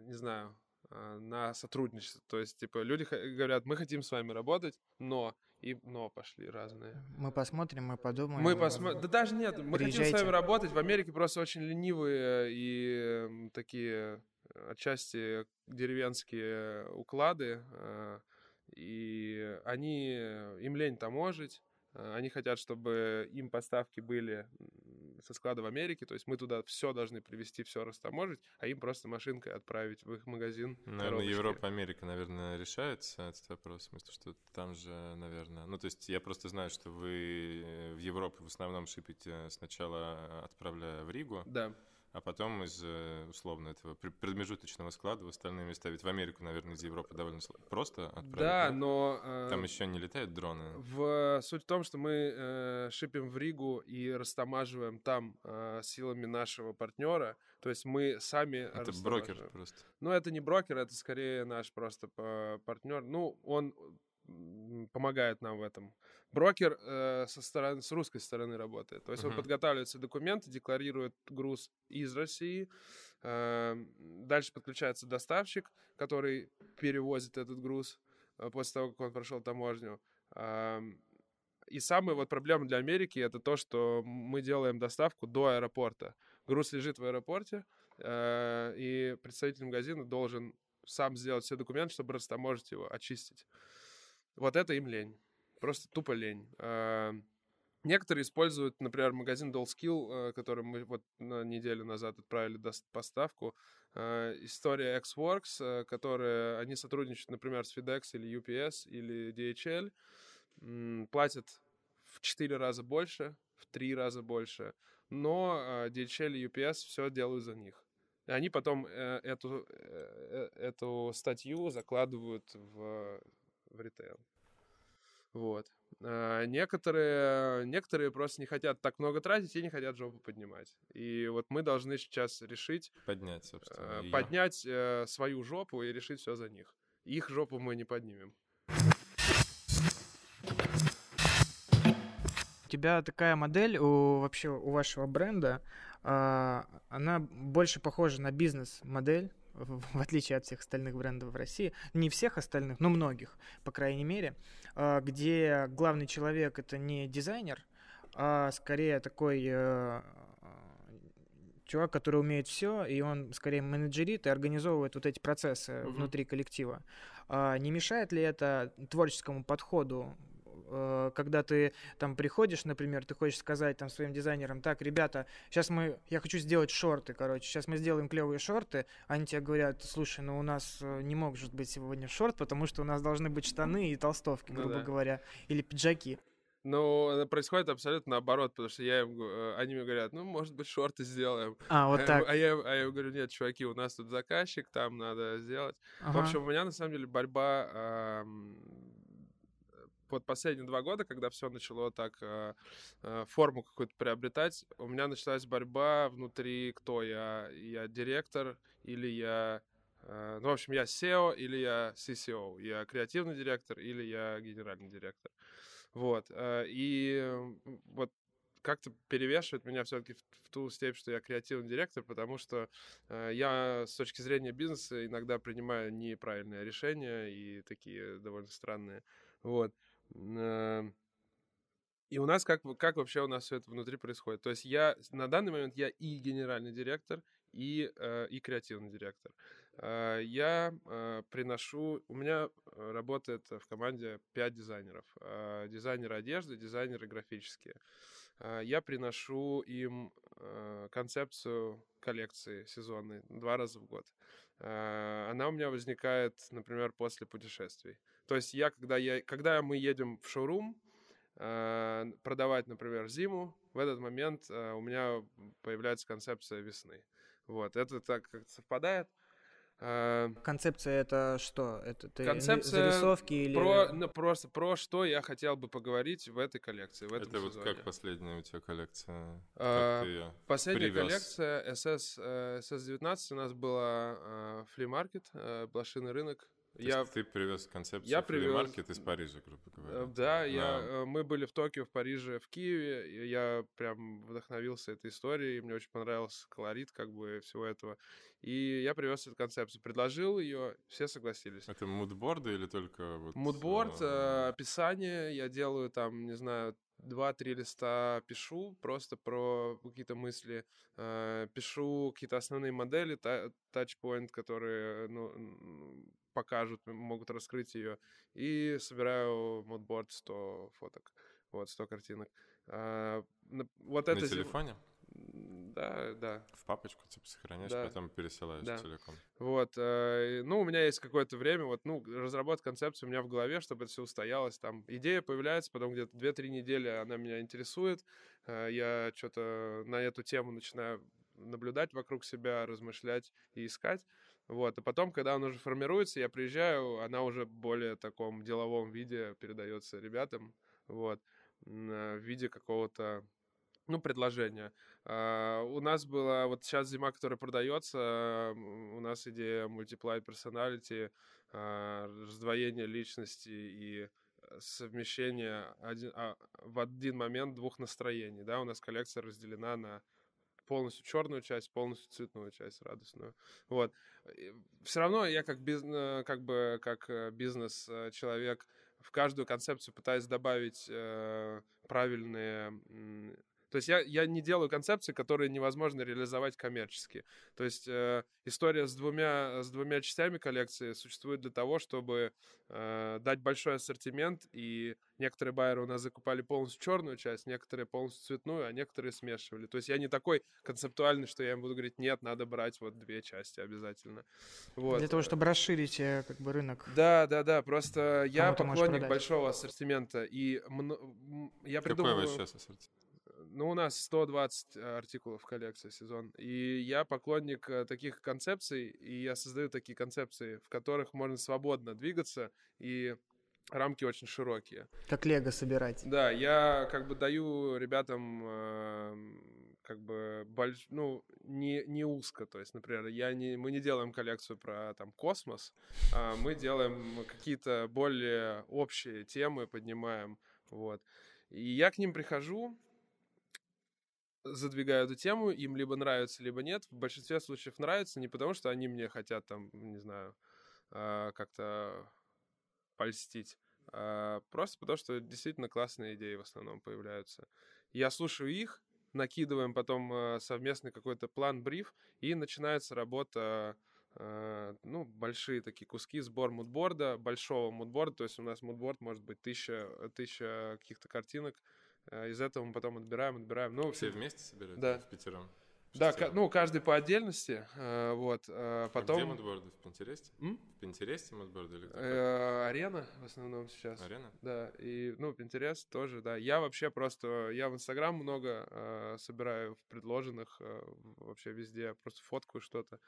не знаю, на сотрудничество. То есть, типа, люди говорят, мы хотим с вами работать, но и но пошли разные. Мы посмотрим, мы подумаем. Мы посмотрим. Да даже нет, мы Приезжайте. хотим с вами работать. В Америке просто очень ленивые и такие отчасти деревенские уклады, э, и они, им лень таможить, э, они хотят, чтобы им поставки были со склада в Америке, то есть мы туда все должны привезти, все растаможить, а им просто машинкой отправить в их магазин. Наверное, Европа, Америка, наверное, решается этот вопрос, в смысле, что там же, наверное... Ну, то есть я просто знаю, что вы в Европу в основном шипите сначала отправляя в Ригу. Да а потом из, э, условно, этого промежуточного склада в остальные места. Ведь в Америку, наверное, из Европы довольно просто отправить. Да, но... Э, Там еще не летают дроны. В, суть в том, что мы э, шипим в Ригу и растамаживаем там э, силами нашего партнера. То есть мы сами Это брокер просто. Ну, это не брокер, это скорее наш просто партнер. Ну, он помогает нам в этом. Брокер э, со стороны, с русской стороны работает. То есть uh-huh. он подготавливает все документы, декларирует груз из России. Э, дальше подключается доставщик, который перевозит этот груз э, после того, как он прошел таможню. Э, и самая вот проблема для Америки это то, что мы делаем доставку до аэропорта. Груз лежит в аэропорте, э, и представитель магазина должен сам сделать все документы, чтобы растаможить его, очистить. Вот это им лень. Просто тупо лень. А, некоторые используют, например, магазин DollSkill, э, который мы вот на неделю назад отправили поставку. А, история Xworks, э, которая они сотрудничают, например, с FedEx или UPS или DHL. Платят в 4 раза больше, в 3 раза больше. Но а, DHL и UPS все делают за них. И они потом э, эту, эту статью закладывают в в ритейл. Вот. А некоторые, некоторые просто не хотят так много тратить и не хотят жопу поднимать. И вот мы должны сейчас решить... Поднять, собственно. Э, поднять э, свою жопу и решить все за них. Их жопу мы не поднимем. У тебя такая модель у вообще у вашего бренда, э, она больше похожа на бизнес-модель, в отличие от всех остальных брендов в России, не всех остальных, но многих, по крайней мере, а, где главный человек это не дизайнер, а скорее такой э, чувак, который умеет все, и он скорее менеджерит и организовывает вот эти процессы mm-hmm. внутри коллектива. А не мешает ли это творческому подходу Э, когда ты там приходишь, например, ты хочешь сказать там своим дизайнерам, так, ребята, сейчас мы, я хочу сделать шорты, короче, сейчас мы сделаем клевые шорты, они тебе говорят, слушай, ну у нас э, не может быть сегодня шорт, потому что у нас должны быть штаны и толстовки, ну грубо ну, да. говоря, или пиджаки. Ну, происходит абсолютно наоборот, потому что я им, э, они мне говорят, ну, может быть, шорты сделаем. А, вот так. А я, а я говорю, нет, чуваки, у нас тут заказчик, там надо сделать. Ага. В общем, у меня, на самом деле, борьба э, вот последние два года, когда все начало так э, э, форму какую-то приобретать, у меня началась борьба внутри, кто я. Я директор или я... Э, ну, в общем, я SEO или я CCO. Я креативный директор или я генеральный директор. Вот. И вот как-то перевешивает меня все-таки в, ту степень, что я креативный директор, потому что э, я с точки зрения бизнеса иногда принимаю неправильные решения и такие довольно странные. Вот. Эм, и у нас как, как вообще у нас все это внутри происходит? То есть я на данный момент я и генеральный директор, и, э, и креативный директор. Э, я э, приношу... У меня работает в команде 5 дизайнеров. Дизайнеры одежды, дизайнеры графические. Я приношу им концепцию коллекции сезонной два раза в год. Она у меня возникает, например, после путешествий. То есть я, когда, я, когда мы едем в шоурум, э, продавать, например, зиму, в этот момент э, у меня появляется концепция весны. Вот, это так как совпадает. Э, концепция это что? Это ты Концепция зарисовки или... Про, ну, просто про что я хотел бы поговорить в этой коллекции, в этом Это сезоне. вот как последняя у тебя коллекция? А, последняя привез? коллекция SS, SS19 у нас была фли-маркет, блошиный рынок то я... ты привез концепцию я привез... маркет из Парижа, грубо говоря. Э, да, я... Э, мы были в Токио, в Париже, в Киеве. И я прям вдохновился этой историей. Мне очень понравился колорит как бы всего этого. И я привез эту концепцию, предложил ее, все согласились. Это мудборды или только вот... Мудборд, э, описание, я делаю там, не знаю, два-три листа пишу просто про какие-то мысли, э, пишу какие-то основные модели, тачпоинт, которые ну, покажут, могут раскрыть ее, и собираю модборд 100 фоток, вот, 100 картинок. А, вот На это телефоне? Да, да. В папочку типа сохраняешь, да. потом пересылаешь да. целиком. Вот, э, ну, у меня есть какое-то время, вот, ну, разработка концепции у меня в голове, чтобы это все устоялось, там, идея появляется, потом где-то 2-3 недели она меня интересует, э, я что-то на эту тему начинаю наблюдать вокруг себя, размышлять и искать, вот, а потом, когда он уже формируется, я приезжаю, она уже более таком деловом виде передается ребятам, вот, в виде какого-то ну, предложение. Uh, у нас была вот сейчас зима, которая продается, у нас идея multiply personality, uh, раздвоение личности и совмещение один, а, в один момент двух настроений. Да, у нас коллекция разделена на полностью черную часть, полностью цветную часть, радостную. Вот. Все равно я как, бизнес, как бы как э, бизнес-человек в каждую концепцию пытаюсь добавить э, правильные то есть я, я не делаю концепции, которые невозможно реализовать коммерчески. То есть э, история с двумя, с двумя частями коллекции существует для того, чтобы э, дать большой ассортимент, и некоторые байеры у нас закупали полностью черную часть, некоторые полностью цветную, а некоторые смешивали. То есть я не такой концептуальный, что я им буду говорить, нет, надо брать вот две части обязательно. Вот. Для того, чтобы расширить э, как бы рынок. Да, да, да. Просто я поклонник большого ассортимента, и я придумываю... Какой сейчас ассортимент? Ну, у нас 120 э, артикулов в коллекции сезон. И я поклонник э, таких концепций, и я создаю такие концепции, в которых можно свободно двигаться, и рамки очень широкие. Как лего собирать. Да, я как бы даю ребятам э, как бы больш... ну не не узко, то есть, например, я не мы не делаем коллекцию про там космос, а мы делаем какие-то более общие темы поднимаем, вот. И я к ним прихожу, задвигаю эту тему, им либо нравится, либо нет. В большинстве случаев нравится не потому, что они мне хотят там, не знаю, а, как-то польстить, а просто потому, что действительно классные идеи в основном появляются. Я слушаю их, накидываем потом э, совместный какой-то план-бриф, и начинается работа э, ну, большие такие куски, сбор мудборда, большого мудборда, то есть у нас мудборд может быть тысяча, тысяча каких-то картинок, из этого мы потом отбираем, отбираем. Ну, Все вместе собираются? Да. В пятером? Да, ну, каждый по отдельности, э, вот, э, потом... А где мудборды? В Пинтересте? М? В Пинтересте мудборды или кто? Э, арена в основном сейчас. Арена? Да, и, ну, Пинтерест тоже, да. Я вообще просто, я в Инстаграм много э, собираю в предложенных, э, вообще везде, просто фоткаю что-то.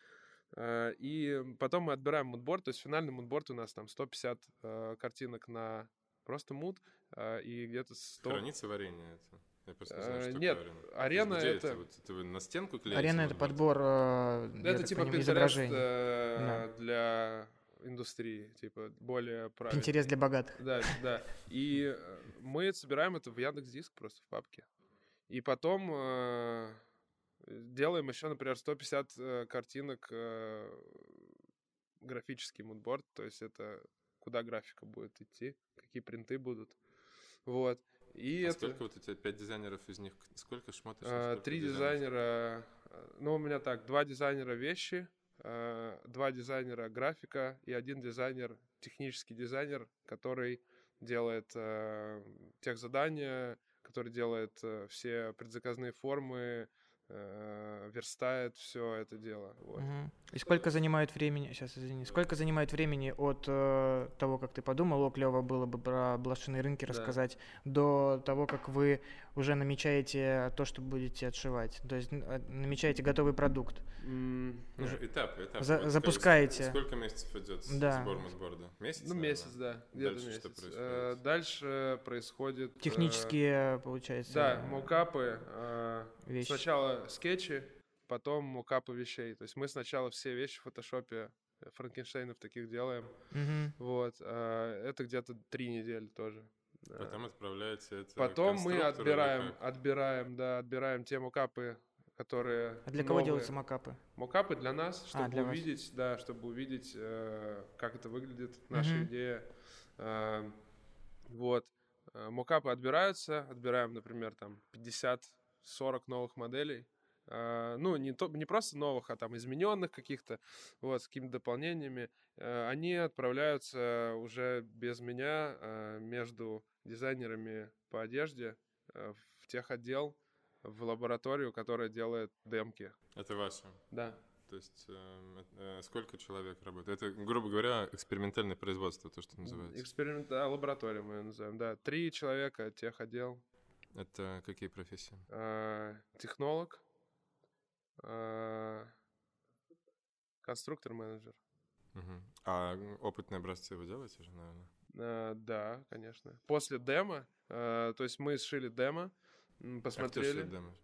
Э, и потом мы отбираем мудборд, то есть финальный мудборд у нас там 150 э, картинок на просто муд, э, и где-то 100... Хранится варенье это? Я просто не знаю, что Нет, арена. арена Где это... это... Вот, это вы на стенку клеите? Арена — это подбор, э, я Это типа Pinterest э, Да. для индустрии, типа более правильно. Интерес для богатых. Да, да. И э, мы собираем это в Яндекс Диск просто в папке. И потом э, делаем еще, например, 150 э, картинок э, графический мудборд, то есть это куда графика будет идти, какие принты будут. Вот. И А это сколько вот у тебя, пять дизайнеров из них, сколько э, сколько три дизайнера, э, ну у меня так, два дизайнера вещи, э, два дизайнера графика и один дизайнер, технический дизайнер, который делает э, тех задания, который делает э, все предзаказные формы, э, верстает все это дело. Вот. Мгм. И сколько занимает времени, сейчас извини, сколько занимает времени от э, того, как ты подумал, о, клево было бы про блошиные рынки Да. рассказать, до того, как вы уже намечаете то, что будете отшивать, то есть э, намечаете готовый продукт. М, Ну, Уже- этапы, этапы. За- Вот запускаете. Сколько месяцев идет с- Да. сбор мудборда? Месяц? Ну, наверное? месяц, да, Дальше месяц. что Э, происходит? Дальше происходит... э, Технические, получается, Да, мокапы. э, вещи. Сначала скетчи, потом мокапы вещей. То есть мы сначала все вещи в фотошопе э, Франкенштейнов таких делаем. Мгм. Вот. э, Это где-то три недели тоже. Потом отправляете это Потом мы отбираем, отбираем, да, отбираем те мокапы, которые... А для кого новые. делаются макапы? Мокапы для нас, чтобы А, для вас. увидеть, да, чтобы увидеть, э, как это выглядит, наша Мгм. идея. Э, вот. Мокапы отбираются, отбираем, например, там 50-40 новых моделей. Э, ну, не, то, не просто новых, а там измененных каких-то, вот, с какими-то дополнениями. Э, они отправляются уже без меня э, между дизайнерами по одежде в техотдел, в лабораторию, которая делает демки. Это ваше. Да. То есть э, э, сколько человек работает? Это, грубо говоря, экспериментальное производство, то, что называется. Эксперимент, а, лаборатория мы её называем, да. Три человека, техотдел, Это какие профессии? а, технолог, а, конструктор-менеджер. Мгм. А опытные образцы вы делаете же, наверное? А, да, конечно. После демо, а, то есть мы сшили демо, м, А кто посмотрели. демо?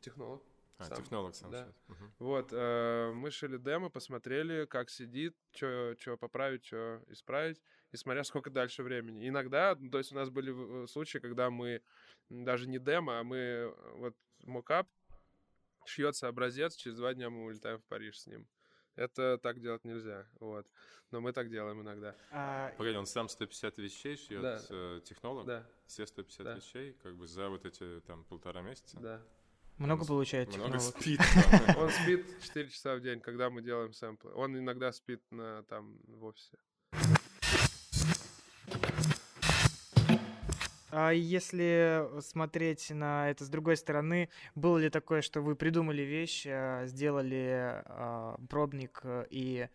Технолог. А, сам. технолог сам Да. Мгм. Вот, э, мы шили демо, посмотрели, как сидит, что поправить, что исправить, и смотря сколько дальше времени. Иногда, ну, то есть у нас были в- случаи, когда мы даже не демо, а мы э, вот мокап, шьется образец, через два дня мы улетаем в Париж с ним. Это так делать нельзя, вот. Но мы так делаем иногда. А, Погоди, он сам 150 вещей шьет, Да. э, технолог? Да, Все 150 Да. вещей, как бы за вот эти там полтора месяца? да. много с- получает Много технолог? спит. там. Он спит 4 часа в день, когда мы делаем сэмплы. Он иногда спит на, там в офисе. А если смотреть на это с другой стороны, было ли такое, что вы придумали вещь, а, сделали а, пробник, э, и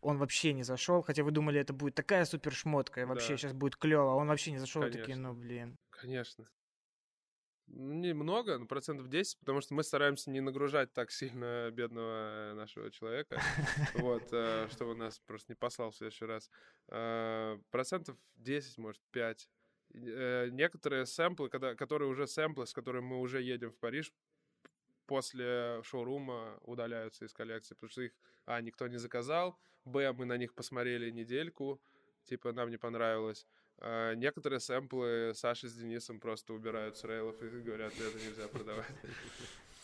он вообще не зашел, хотя вы думали, это будет такая супер шмотка, и вообще Да. сейчас будет клево, а он вообще не зашел, и такие, ну блин. Конечно. Ну, Немного, но процентов 10, потому что мы стараемся не нагружать так сильно бедного э, нашего человека, вот, э, чтобы он нас просто не послал в следующий раз. Э, Процентов 10, может, 5. Э, Некоторые сэмплы, когда, которые уже сэмплы, с которыми мы уже едем в Париж, после шоурума удаляются из коллекции, потому что их, а, никто не заказал, б, мы на них посмотрели недельку, типа, нам не понравилось. А, Некоторые сэмплы Саши с Денисом просто убирают с рейлов и говорят, это нельзя продавать.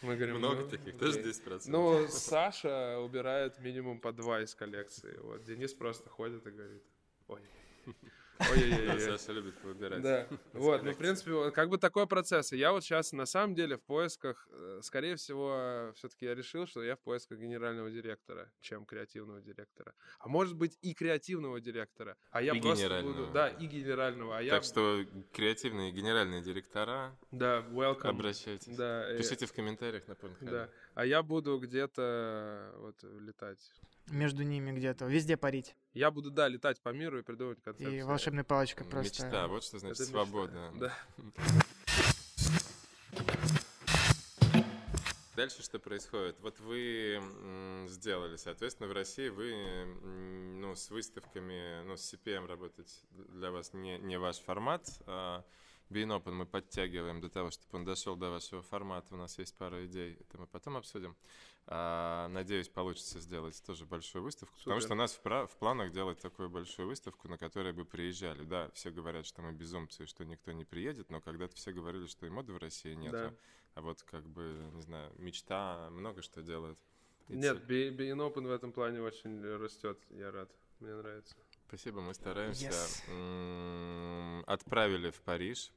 Мы говорим, Много «Ну, таких, тоже окей». 10%. Ну, Саша убирает минимум по два из коллекции. Вот Денис просто ходит и говорит, ой. Ой-ой-ой. Саша любит выбирать. Да, вот, ну, в принципе, как бы такой процесс. И я вот сейчас, на самом деле, в поисках, э, скорее всего, все-таки я решил, что я в поисках генерального директора, чем креативного директора. А может быть и креативного директора. А я И просто буду... Да, и генерального. А я... Так что креативные генеральные директора, Да, welcome. обращайтесь. Да, э, Пишите в комментариях на Pornhub. да. А я буду где-то вот летать. Между ними где-то. Везде парить. Я буду, да, летать по миру и придумывать концепции. И волшебной палочкой просто. Мечта, вот что значит Это мечта, свобода. Да. Дальше что происходит? Вот вы сделали, соответственно, в России вы ну, с выставками, ну, с CPM работать для вас не, не ваш формат. А Bean Open мы подтягиваем для того, чтобы он дошел до вашего формата. У нас есть пара идей, это мы потом обсудим. А, надеюсь, получится сделать тоже большую выставку, потому Супер. что у нас в, в планах делать такую большую выставку, на которой бы приезжали. Да, все говорят, что мы безумцы, что никто не приедет, но когда-то все говорили, что и моды в России нет. Да. А вот как бы, не знаю, мечта много что делает. И Нет, цель. Би- Bein Open в этом плане очень растет. Я рад. Мне нравится. Спасибо, мы стараемся. Yes. Отправили в Париж.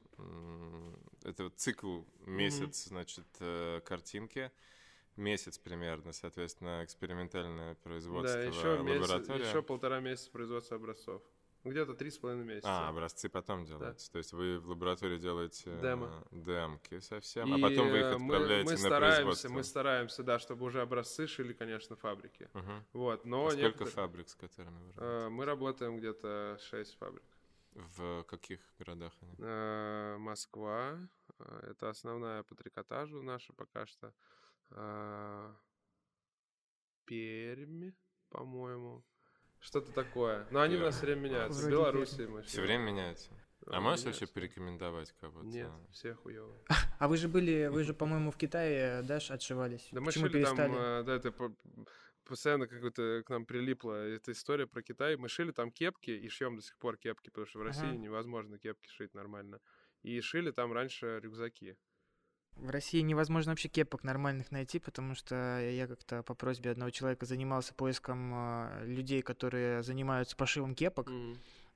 Это вот цикл месяц, значит, э, картинки. Месяц примерно, соответственно, экспериментальное производство, да, еще, лаборатория. еще полтора месяца производства образцов. Где-то три с половиной месяца. А, образцы потом делаете. То есть вы в лаборатории делаете э, Демо. демки совсем, И, а потом вы их э, мы- отправляете мы, на стараемся, производство. Мы стараемся, да, чтобы уже образцы шили, конечно, фабрики. Мгм. Вот, но А Сколько некотор- фабрик, с которыми вы э, работаете? мы работаем где-то 6 фабрик. В каких городах они? Москва, это основная по трикотажу наша пока что. Э, Пермь, по-моему. Что-то такое. Но они у нас все время меняются. В Вроде Беларуси мы Все время меняются. А э, можешь вообще порекомендовать кого-то? Нет, все хуёво. А вы же были, вы же, по-моему, в Китае, да, отшивались? Да мы Почему шили там, перестали? э, да, это по- постоянно какой-то к нам прилипла эта история про Китай. Мы шили там кепки и шьем до сих пор кепки, потому что в России Ага. невозможно кепки шить нормально. И шили там раньше рюкзаки. В России невозможно вообще кепок нормальных найти, потому что я как-то по просьбе одного человека занимался поиском а, людей, которые занимаются пошивом кепок.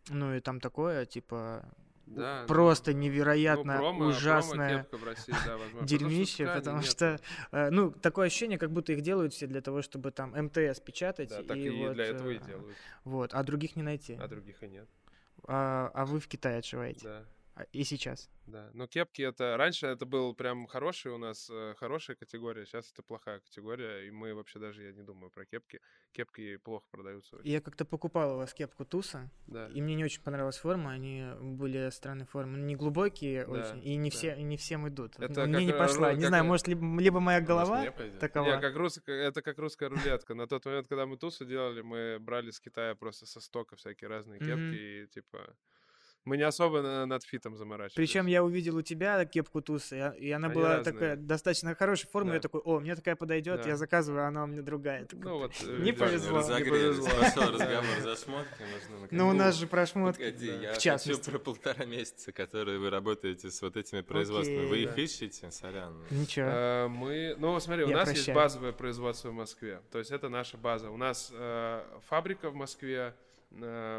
Ну и там такое, типа, Да, просто ну, невероятно Ну, промо- ужасное промо-кепка в России, да, дерьмище, ткани потому что, э, ну, такое ощущение, как будто их делают все для того, чтобы там МТС печатать. Да, так и, вот, для этого и э, делают, Вот, а других не найти. а других и нет. А, а вы в Китае отшиваете? Да, И сейчас? да. Но кепки это... Раньше это был прям хороший у нас, э, хорошая категория, сейчас это плохая категория, и мы вообще даже, я не думаю про кепки. Кепки плохо продаются. очень. Я как-то покупал у вас кепку Туса, Да. и мне не очень понравилась форма, они были странной формы, не глубокие Да, очень, и не да. все, не всем идут. Это мне не э, пошла, ру- не знаю, э, может либо, либо моя голова пойдет? такова. Не, как русская, это как русская рулетка. На тот момент, когда мы тусу делали, мы брали с Китая просто со стока всякие разные кепки, и типа... Мы не особо на- над фитом заморачивались. Причем я увидел у тебя кепку Туса, и, она Они была разные. такая достаточно хорошей формы. Да. Я такой, о, мне такая подойдет, Да. я заказываю, а она у меня другая. Я такой, Ну вот... э, Не повезло. Пошел разговор за шмотки. Ну, у нас же про шмотки. Погоди, я хочу про полтора месяца, которые вы работаете с вот этими производствами. Вы их ищете, сорян? Ничего. Э, Мы, ну смотри, у нас есть базовое производство в Москве, то есть это наша база. У нас э, фабрика в Москве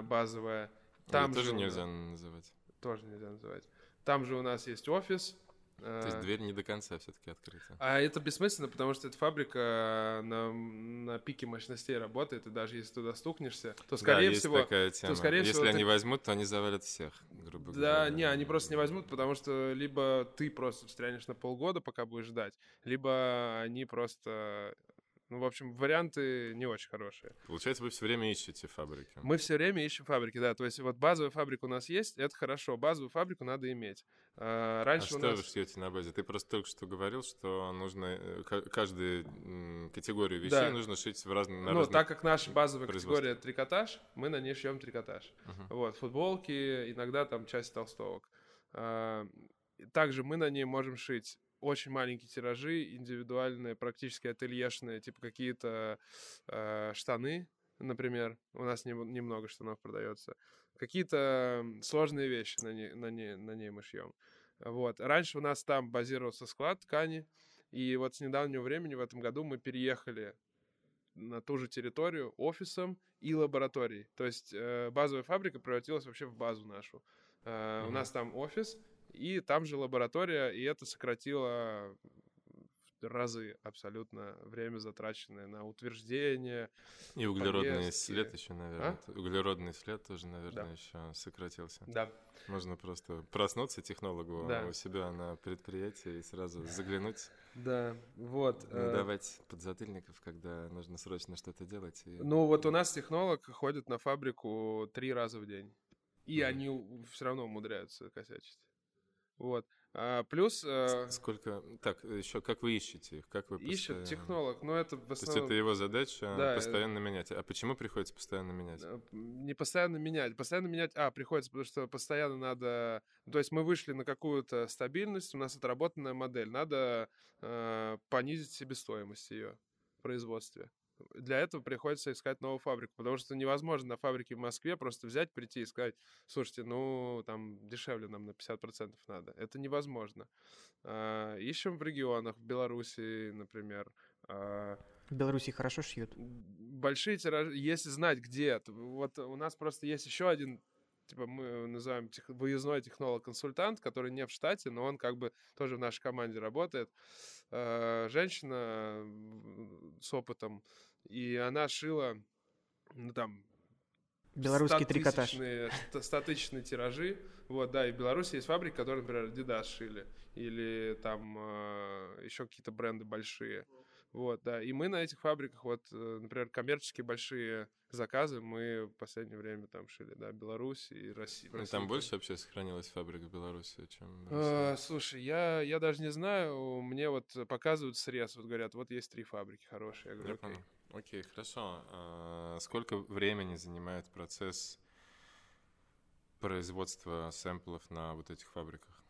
базовая. Там тоже же нельзя называть. Тоже нельзя называть. Там же у нас есть офис. э, То есть дверь не до конца все-таки открыта. А это бессмысленно, потому что эта фабрика на, на пике мощностей работает, и даже если туда стукнешься, то, Да, скорее есть всего... такая тема. скорее Если всего, ты- они возьмут, то они завалят всех, грубо говоря. Да, не, они просто не возьмут, потому что либо ты просто встрянешь на полгода, пока будешь ждать, либо они просто... Ну, в общем, варианты не очень хорошие. Получается, вы все время ищете фабрики. Мы все время ищем фабрики, да. То есть вот базовая фабрика у нас есть, это хорошо. Базовую фабрику надо иметь. А, А раньше что у нас... вы шьете на базе? Ты просто только что говорил, что нужно э, ка- каждую категорию вещей Да. нужно шить в разных на Ну, так как наша базовая категория трикотаж, мы на ней шьем трикотаж. Мгм. Вот, футболки, иногда там часть толстовок. А, Также мы на ней можем шить очень маленькие тиражи, индивидуальные, практически ательешные, типа какие-то э, штаны, например. У нас не- немного штанов продается. Какие-то сложные вещи на ней, на ней, на ней мы шьем. Вот. Раньше у нас там базировался склад ткани, и вот с недавнего времени в этом году мы переехали на ту же территорию офисом и лабораторией. То есть э, базовая фабрика превратилась вообще в базу нашу. Э, mm-hmm. У нас там офис, и там же лаборатория, и это сократило разы абсолютно время затраченное на утверждение. И углеродный повестки. след еще, наверное. А? Углеродный след тоже, наверное, да. еще сократился. Да. Можно просто проснуться технологу да. у себя на предприятии и сразу заглянуть. Да, вот. Не э, давать подзатыльников, когда нужно срочно что-то делать. И... Ну вот у нас технолог ходит на фабрику три раза в день. И mm-hmm. они все равно умудряются косячить. Вот. А, плюс... Э, Сколько... Так, еще как вы ищете их? Как вы Ищет постоянно... технолог, но это в основном... То есть это его задача да, постоянно менять. А почему приходится постоянно менять? Э, не постоянно менять. Постоянно менять... А, приходится, потому что постоянно надо... То есть мы вышли на какую-то стабильность, у нас отработанная модель. Надо э, понизить себестоимость ее в производстве для этого приходится искать новую фабрику, потому что невозможно на фабрике в Москве просто взять, прийти и сказать, слушайте, ну, там, дешевле нам на 50% надо. Это невозможно. А, ищем в регионах, в Беларуси, например. А, в Беларуси хорошо шьют? Большие тиражи, если знать где. Вот у нас просто есть еще один типа мы называем тех, выездной технолог-консультант, который не в штате, но он как бы тоже в нашей команде работает. Э, женщина с опытом, и она шила, ну там, Белорусский трикотаж. Статичные тиражи. Вот, да, и в Беларуси есть фабрики, которые, например, Adidas шили. Или там э, еще какие-то бренды большие. Вот, да. И мы на этих фабриках, вот, э, например, коммерческие большие заказы мы в последнее время там шили, да, Беларусь и Россия. Ну, там больше вообще сохранилось фабрик в Беларуси, чем в а, Слушай, я, я даже не знаю, мне вот показывают срез, вот говорят, вот есть три фабрики хорошие. Я говорю, я окей. Окей, хорошо. А сколько времени занимает процесс производства сэмплов на вот этих фабриках?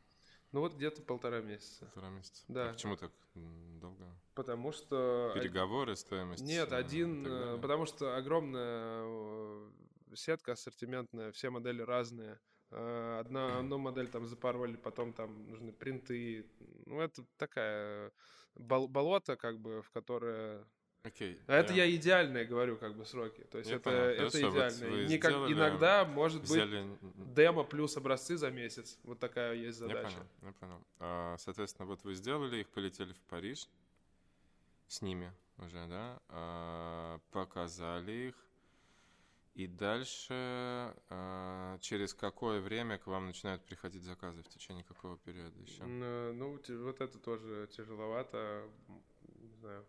Ну вот где-то полтора месяца. Полтора месяца. Да. А почему так долго? Потому что... Переговоры, стоимость? Нет, один... Э, потому что огромная э, сетка ассортиментная, все модели разные. Э, одна, одну модель там запороли, потом там нужны принты. Ну, это такая бол- болото, как бы, в которое Окей. Okay, а это я идеальные говорю, как бы сроки. То есть я это, это идеальные. Не как иногда может взяли... быть демо плюс образцы за месяц. Вот такая есть задача. Я понял, я понял. А, соответственно, вот вы сделали их, полетели в Париж с ними уже, да? А, показали их. И дальше, а, через какое время к вам начинают приходить заказы? В течение какого периода еще? Ну, вот это тоже тяжеловато. Не знаю,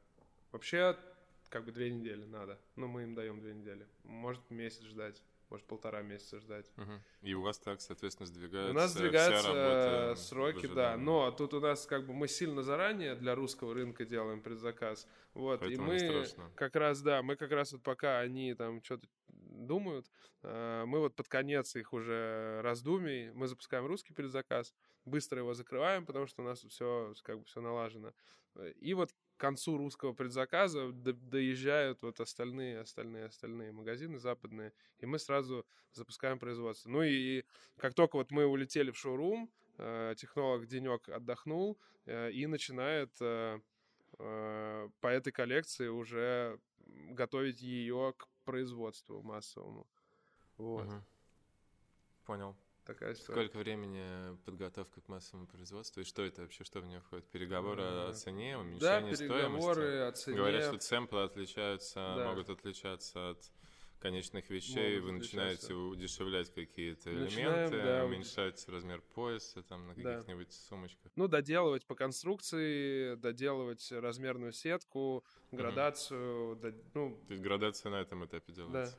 Вообще, как бы две недели надо. Но мы им даем две недели. Может месяц ждать, может полтора месяца ждать. Угу. И у вас так, соответственно, сдвигаются У нас сдвигаются сроки, да. Но тут у нас как бы мы сильно заранее для русского рынка делаем предзаказ. Вот, Поэтому и мы как раз, да, мы как раз вот пока они там что-то думают, э, мы вот под конец их уже раздумий, мы запускаем русский предзаказ, быстро его закрываем, потому что у нас все как бы все налажено. И вот концу русского предзаказа доезжают вот остальные, остальные, остальные магазины западные, и мы сразу запускаем производство. Ну и как только вот мы улетели в шоурум, э, технолог денек отдохнул э, и начинает э, по этой коллекции уже готовить ее к производству массовому. Вот. Угу. Понял такая история. Сколько времени подготовка к массовому производству? И что это вообще, что в нее входит? Переговоры о цене, уменьшение да, переговоры стоимости? о цене. Говорят, что сэмплы отличаются, да. могут отличаться от конечных вещей, могут вы начинаете удешевлять какие-то элементы, да, уменьшать размер пояса там на каких-нибудь да. сумочках. Ну, доделывать по конструкции, доделывать размерную сетку, градацию. Угу. До, ну, То есть градация на этом этапе делается?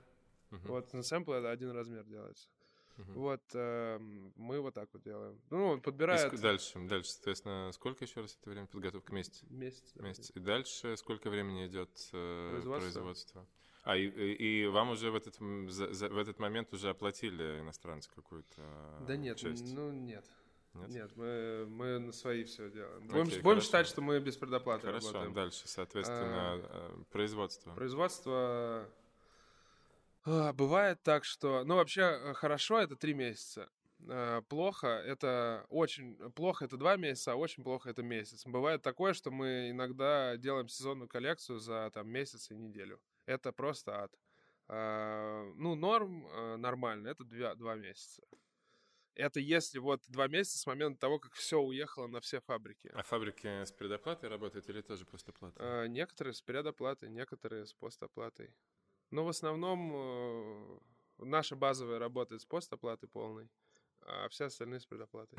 Да. Угу. Вот на сэмпле один размер делается. Угу. Вот э, мы вот так вот делаем. Ну, подбирают. И дальше, дальше, соответственно, сколько еще раз это время подготовки? Месяц? Месяц. Да. Месяц. И дальше сколько времени идет э, производство? производство? А, и, и, вам уже в этот, за, за, в этот момент уже оплатили иностранцы какую-то Да нет, часть? ну нет. Нет? Нет, мы, мы на свои все делаем. Будем, Окей, будем считать, что мы без предоплаты Хорошо, работаем. дальше, соответственно, а, э, производство. Производство бывает так, что... Ну, вообще, э, хорошо — это три месяца. А, плохо — это очень... Плохо — это два месяца, а очень плохо — это месяц. Бывает такое, что мы иногда делаем сезонную коллекцию за там месяц и неделю. это просто ад. А, ну, норм а, нормально, это два, два месяца. Это если вот два месяца с момента того, как все уехало на все фабрики. А фабрики с предоплатой работают или тоже постоплатой? А, некоторые с предоплатой, некоторые с постоплатой. Но в основном э, наша базовая работает с постоплатой полной, а все остальные с предоплатой.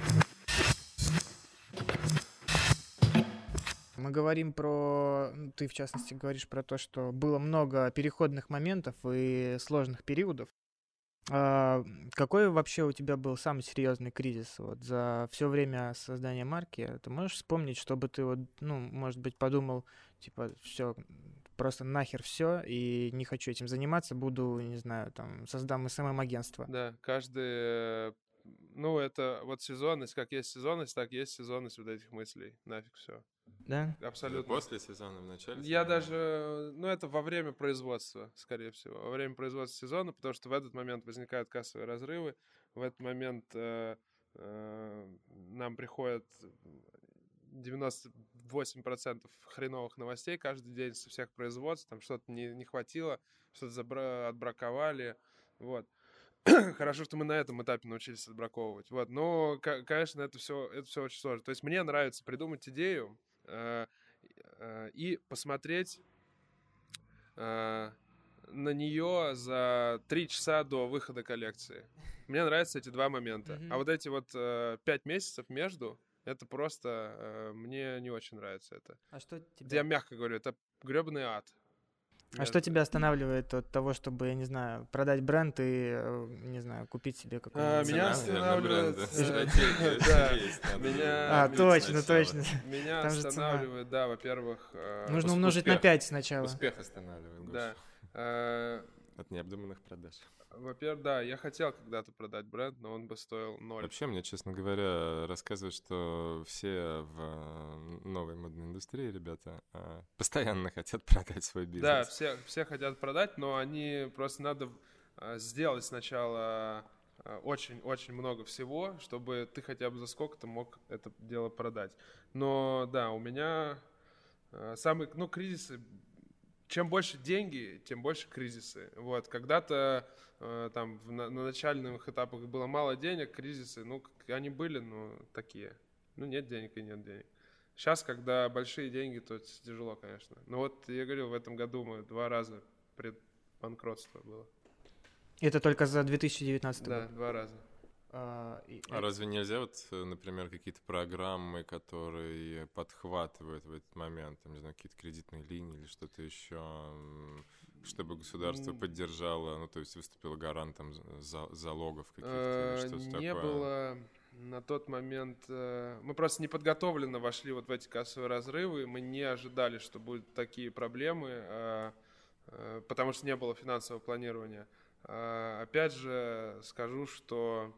Мы говорим про, ну, ты в частности говоришь про то, что было много переходных моментов и сложных периодов. А какой вообще у тебя был самый серьезный кризис вот за все время создания марки? Ты можешь вспомнить, чтобы ты вот, ну, может быть, подумал, типа, все, просто нахер все и не хочу этим заниматься, буду, не знаю, там, создам СММ-агентство. Да, каждый ну, это вот сезонность, как есть сезонность, так есть сезонность вот этих мыслей. Нафиг все. Да? Абсолютно. После сезона, в начале Я даже, ну, это во время производства, скорее всего. Во время производства сезона, потому что в этот момент возникают кассовые разрывы, в этот момент э, э, нам приходят 98% хреновых новостей каждый день со всех производств, там что-то не, не хватило, что-то забра- отбраковали, вот. Хорошо, что мы на этом этапе научились отбраковывать. Вот. Но, конечно, это все, это все очень сложно. То есть мне нравится придумать идею э, э, и посмотреть э, на нее за три часа до выхода коллекции. Мне нравятся эти два момента. Mm-hmm. А вот эти вот э, месяцев между, это просто э, мне не очень нравится это. А что тебе? Я мягко говорю, это гребаный ад. А что тебя останавливает от того, чтобы, я не знаю, продать бренд и, э, не знаю, купить себе какой-нибудь... А, меня останавливает... Меня... А, точно, точно. Меня останавливает, да, во-первых... Э, Нужно умножить на 5 сначала. Успех останавливает, Да. Э, от необдуманных продаж. Во-первых, да, я хотел когда-то продать бренд, но он бы стоил ноль. Вообще, мне, честно говоря, рассказывают, что все в новой модной индустрии, ребята, а, постоянно хотят продать свой бизнес. Да, все, все хотят продать, но они просто надо а, сделать сначала очень-очень много всего, чтобы ты хотя бы за сколько-то мог это дело продать. Но да, у меня самый, ну, кризисы чем больше деньги, тем больше кризисы. Вот, когда-то э, там в, на, на начальных этапах было мало денег, кризисы, ну, они были, ну, такие. Ну, нет денег и нет денег. Сейчас, когда большие деньги, то тяжело, конечно. Но вот я говорил, в этом году мы два раза пред банкротство было. Это только за 2019 да, год? Да, два раза. А, а разве нельзя вот, э, например, какие-то программы, которые подхватывают в этот момент, там, не знаю, какие-то кредитные линии или что-то еще, чтобы государство поддержало, ну, то есть выступило гарантом за, залогов каких-то, что-то Не такое? было на тот момент... Э, мы просто неподготовленно вошли вот в эти кассовые разрывы, мы не ожидали, что будут такие проблемы, а, э, потому что не было финансового планирования. А, опять же, скажу, что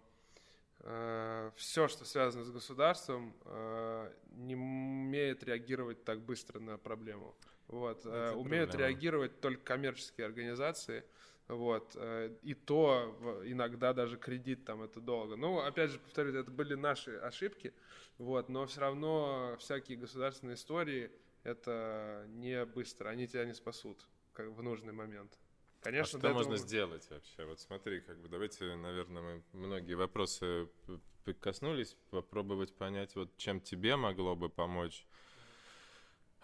Э, все, что связано с государством, э, не умеет реагировать так быстро на проблему. Вот. Э, Умеют проблема. реагировать только коммерческие организации. Вот. И то иногда даже кредит там это долго. Ну, опять же, повторюсь, это были наши ошибки. Вот. Но все равно всякие государственные истории это не быстро. Они тебя не спасут как в нужный момент. Конечно, а что можно этого... сделать вообще? Вот смотри, как бы давайте, наверное, мы многие вопросы коснулись, попробовать понять, вот чем тебе могло бы помочь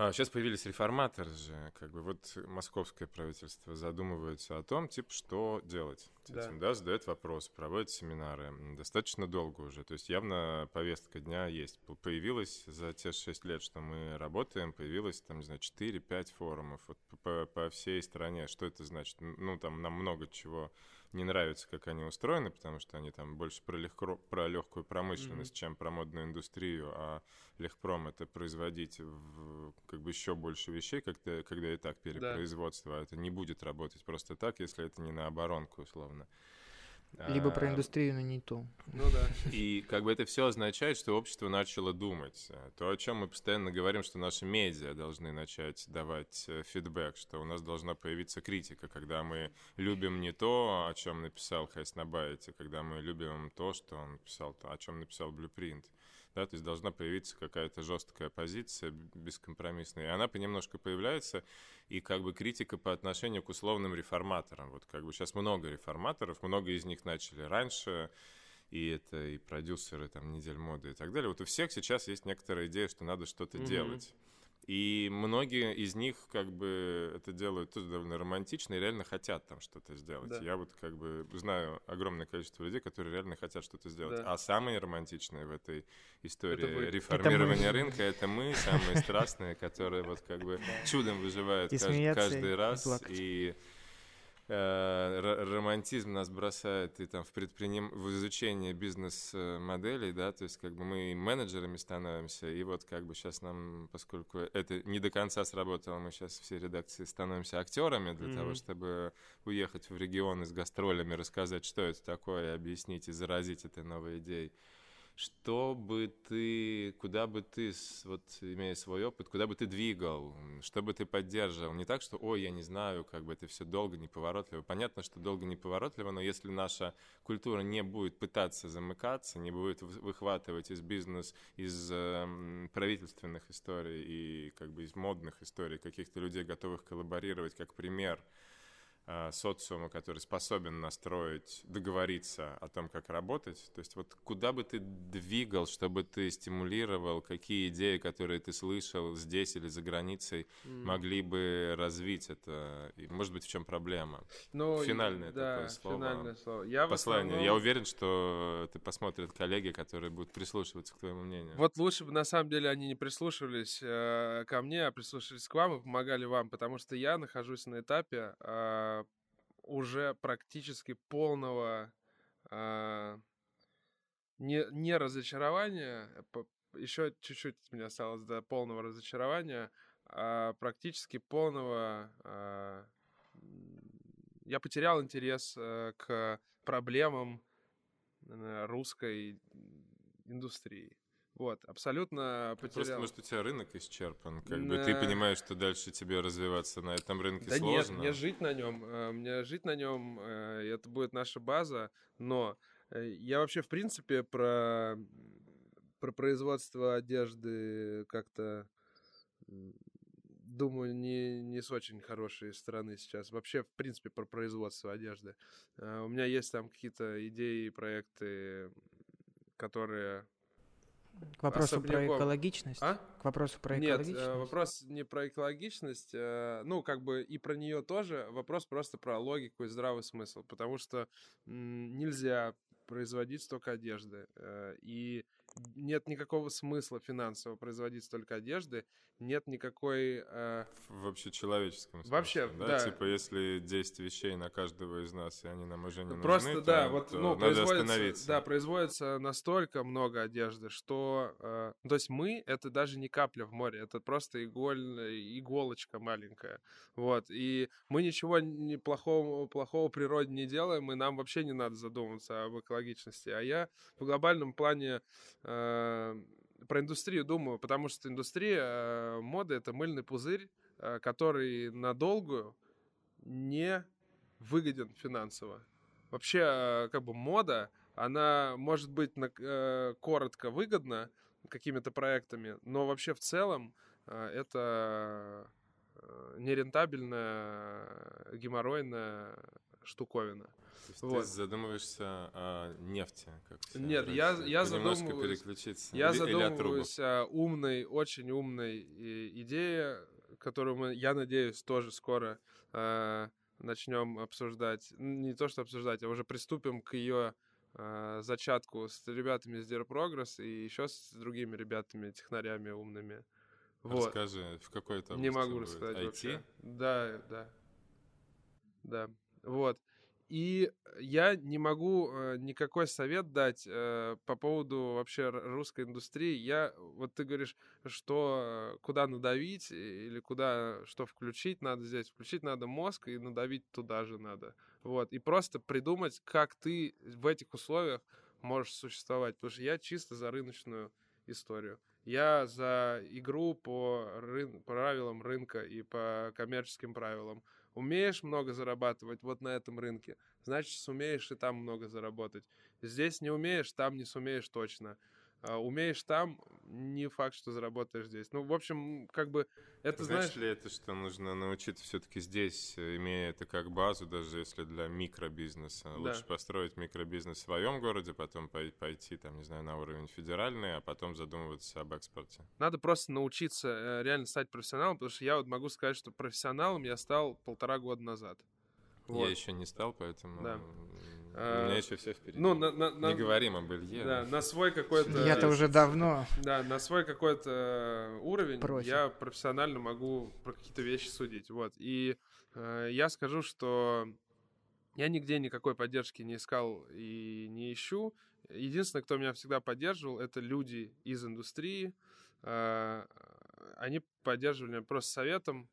а, сейчас появились реформаторы же, как бы вот московское правительство задумывается о том, типа, что делать с да. этим, да, задает вопрос, проводит семинары, достаточно долго уже, то есть явно повестка дня есть. Появилось за те шесть лет, что мы работаем, появилось там, не знаю, 4-5 форумов вот по, по всей стране. Что это значит? Ну, там нам много чего не нравится, как они устроены, потому что они там больше про, легко, про легкую промышленность, mm-hmm. чем про модную индустрию, а легпром это производить в, как бы еще больше вещей, когда, когда и так перепроизводство, да. это не будет работать просто так, если это не на оборонку, условно. Либо про а, индустрию, но не ту. Ну да. И как бы это все означает, что общество начало думать. То, о чем мы постоянно говорим, что наши медиа должны начать давать э, фидбэк, что у нас должна появиться критика, когда мы любим не то, о чем написал Хайснабайте, когда мы любим то, что он написал, о чем написал Blueprint. Да, то есть должна появиться какая-то жесткая позиция, бескомпромиссная, и она понемножку появляется, и как бы критика по отношению к условным реформаторам, вот как бы сейчас много реформаторов, много из них начали раньше, и это и продюсеры, там, недель моды и так далее. Вот у всех сейчас есть некоторая идея, что надо что-то mm-hmm. делать. И многие из них как бы это делают тоже довольно романтично и реально хотят там что-то сделать. Да. Я вот как бы знаю огромное количество людей, которые реально хотят что-то сделать. Да. А самые романтичные в этой истории реформирования это рынка это мы, самые страстные, которые вот как бы чудом выживают каждый раз. И романтизм нас бросает и там в предприним... в изучение бизнес-моделей, да, то есть как бы мы менеджерами становимся, и вот как бы сейчас нам, поскольку это не до конца сработало, мы сейчас все редакции становимся актерами для mm-hmm. того, чтобы уехать в регионы с гастролями, рассказать, что это такое, объяснить и заразить этой новой идеей что бы ты, куда бы ты, вот имея свой опыт, куда бы ты двигал, что бы ты поддерживал? Не так, что, ой, я не знаю, как бы это все долго, неповоротливо. Понятно, что долго, неповоротливо, но если наша культура не будет пытаться замыкаться, не будет выхватывать из бизнес, из э, правительственных историй и как бы из модных историй каких-то людей, готовых коллаборировать, как пример – социума, который способен настроить, договориться о том, как работать. То есть вот куда бы ты двигал, чтобы ты стимулировал, какие идеи, которые ты слышал здесь или за границей, mm. могли бы развить это? И, может быть, в чем проблема? Ну, финальное да, такое слово. Финальное слово. Я послание. Основном... Я уверен, что ты посмотрят коллеги, которые будут прислушиваться к твоему мнению. Вот лучше бы, на самом деле, они не прислушивались э, ко мне, а прислушивались к вам и помогали вам, потому что я нахожусь на этапе э, уже практически полного э, не, не разочарования, еще чуть-чуть меня осталось до полного разочарования, а практически полного... Э, я потерял интерес э, к проблемам э, русской индустрии. Вот, абсолютно потерял. Просто, может, у тебя рынок исчерпан, как на... бы ты понимаешь, что дальше тебе развиваться на этом рынке да сложно. нет, мне жить на нем, э, мне жить на нем, э, это будет наша база, но э, я вообще, в принципе, про, про производство одежды как-то думаю, не, не с очень хорошей стороны сейчас. Вообще, в принципе, про производство одежды. У меня есть там какие-то идеи и проекты, которые к вопросу особняком. про экологичность? А? К вопросу про экологичность? Нет, вопрос не про экологичность, э, ну, как бы и про нее тоже, вопрос просто про логику и здравый смысл, потому что нельзя производить столько одежды, э, и нет никакого смысла финансово производить столько одежды, нет никакой... Э... В общечеловеческом смысле, Вообще, да? да? Типа, если 10 вещей на каждого из нас, и они нам уже не Просто, нужны, да, то, вот, то ну, надо остановиться. Да, производится настолько много одежды, что... Э, то есть мы — это даже не капля в море, это просто иголь, иголочка маленькая. Вот, и мы ничего не плохого, плохого природе не делаем, и нам вообще не надо задумываться об экологичности. А я в глобальном плане про индустрию думаю, потому что индустрия э, моды это мыльный пузырь, э, который надолго не выгоден финансово. Вообще, э, как бы мода, она может быть на, э, коротко выгодна какими-то проектами, но вообще в целом э, это э, нерентабельная, геморройная штуковина. То есть вот. ты задумываешься о нефти? Как Нет, я, я задумываюсь, переключиться. Я или, задумываюсь или о умной, очень умной идее, которую мы, я надеюсь, тоже скоро э, начнем обсуждать. Не то, что обсуждать, а уже приступим к ее э, зачатку с ребятами из Dear Progress и еще с другими ребятами, технарями умными. Вот. Расскажи, в какой то Не могу рассказать IT? вообще. Да, да. Да. Вот. И я не могу э, никакой совет дать э, по поводу вообще русской индустрии. Я, вот ты говоришь, что э, куда надавить или куда что включить надо здесь. Включить надо мозг и надавить туда же надо. Вот. И просто придумать, как ты в этих условиях можешь существовать. Потому что я чисто за рыночную историю. Я за игру по рын... правилам рынка и по коммерческим правилам. Умеешь много зарабатывать вот на этом рынке, значит, сумеешь и там много заработать. Здесь не умеешь, там не сумеешь точно. А, умеешь там, не факт, что заработаешь здесь. Ну, в общем, как бы это, Значит знаешь... ли это, что нужно научиться все-таки здесь, э, имея это как базу, даже если для микробизнеса? Да. Лучше построить микробизнес в своем городе, потом пой- пойти, там, не знаю, на уровень федеральный, а потом задумываться об экспорте. Надо просто научиться э, реально стать профессионалом, потому что я вот могу сказать, что профессионалом я стал полтора года назад. Вот. Я еще не стал, поэтому Да. А, у меня еще все впереди. Ну, на, на- на- Не говорим об Илье. да, на свой какой-то... Я-то уже давно. Да, на свой какой-то уровень Профи. я профессионально могу про какие-то вещи судить. Вот. И э, я скажу, что я нигде никакой поддержки не искал и не ищу. Единственное, кто меня всегда поддерживал, это люди из индустрии. Э, Они поддерживали меня просто советом.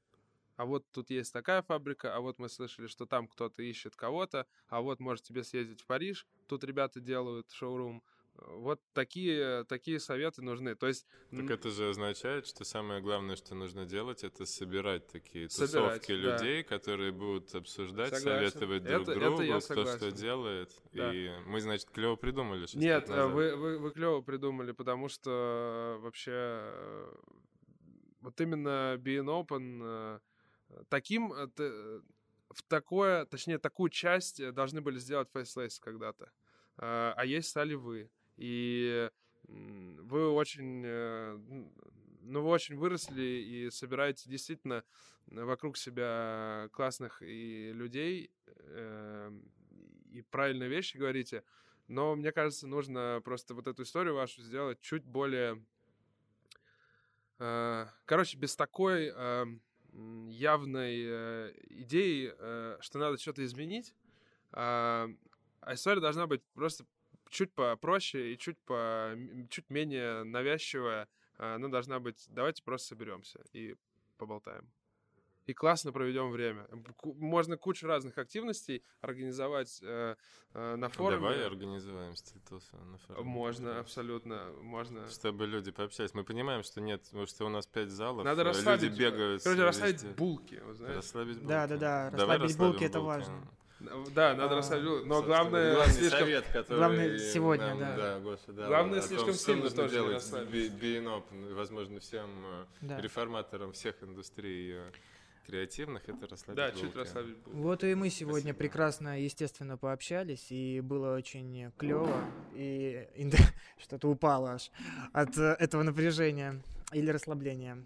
А вот тут есть такая фабрика, а вот мы слышали, что там кто-то ищет кого-то, а вот может тебе съездить в Париж, тут ребята делают шоурум. Вот такие, такие советы нужны. То есть Так это же означает, что самое главное, что нужно делать, это собирать такие Собирать, тусовки да. людей, которые будут обсуждать, Согласен. советовать друг Это- это другу, я кто что делает. Да. И мы, значит, клево придумали. Нет, э, вы, вы, вы клево придумали, потому что э, вообще э, вот именно Being Open таким э, э, в такое, точнее, такую часть э, должны были сделать Faceless когда-то. Э, А есть стали вы. И вы очень, ну, вы очень выросли и собираете действительно вокруг себя классных и людей, и правильные вещи говорите. Но мне кажется, нужно просто вот эту историю вашу сделать чуть более... Короче, без такой явной э, идеи, э, что надо что-то изменить, а а история должна быть просто чуть попроще и чуть, по, чуть менее навязчивая. А Она должна быть «давайте просто соберемся и поболтаем». И классно проведем время. Можно кучу разных активностей организовать э, э, на форуме. Давай организуем стилтусы на форуме. Можно, абсолютно, можно. Чтобы люди пообщались. Мы понимаем, что нет, потому что у нас пять залов. Надо э, расслабить, Люди бегают. короче, э, расслабить везде. булки, вы знаете. Расслабить булки. Да, да, да, Давай расслабить расслабим булки это важно. Да, надо А, расслабить булки. Но главное, главный слишком... совет, который Главное, сегодня, нам, да. Гоша дал, Главное, том, слишком что сильно тоже не делать расслабить. open, возможно, всем э, Да. реформаторам всех индустрий э, креативных, это расслабить Да, булки. чуть расслабить булки. Вот и мы сегодня Спасибо. прекрасно, естественно, пообщались, и было очень клево, и что-то упало аж от э, этого напряжения или расслабления.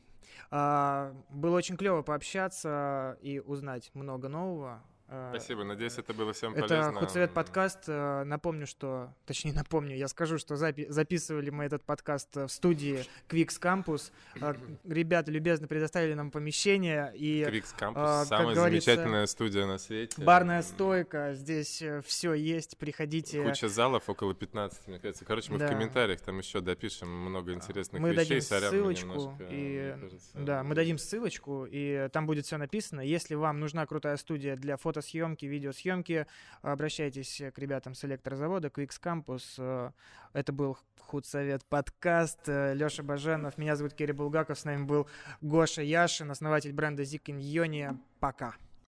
А, Было очень клево пообщаться и узнать много нового. А, Спасибо, надеюсь, это было всем Это полезно. Худсовет подкаст. Э, Напомню, что, точнее напомню, я скажу, что запи- записывали мы этот подкаст э, в студии Quix Campus. Э, Ребята любезно предоставили нам помещение и а, как самая замечательная студия на свете. барная стойка. Здесь все есть. Приходите. Куча залов, около 15, мне кажется. Короче, мы Да. в комментариях там еще допишем много интересных Мы вещей. дадим Сорян, ссылочку, немножко, и- кажется, Да, мы дадим ссылочку, и там будет все написано. Если вам нужна крутая студия для фотосъемки, видеосъемки, обращайтесь к ребятам с электрозавода, Quix Campus. Э, Это был Худсовет подкаст. Леша Баженов, меня зовут Кирилл Булгаков, с нами был Гоша Яшин, основатель бренда in Ionia. Пока.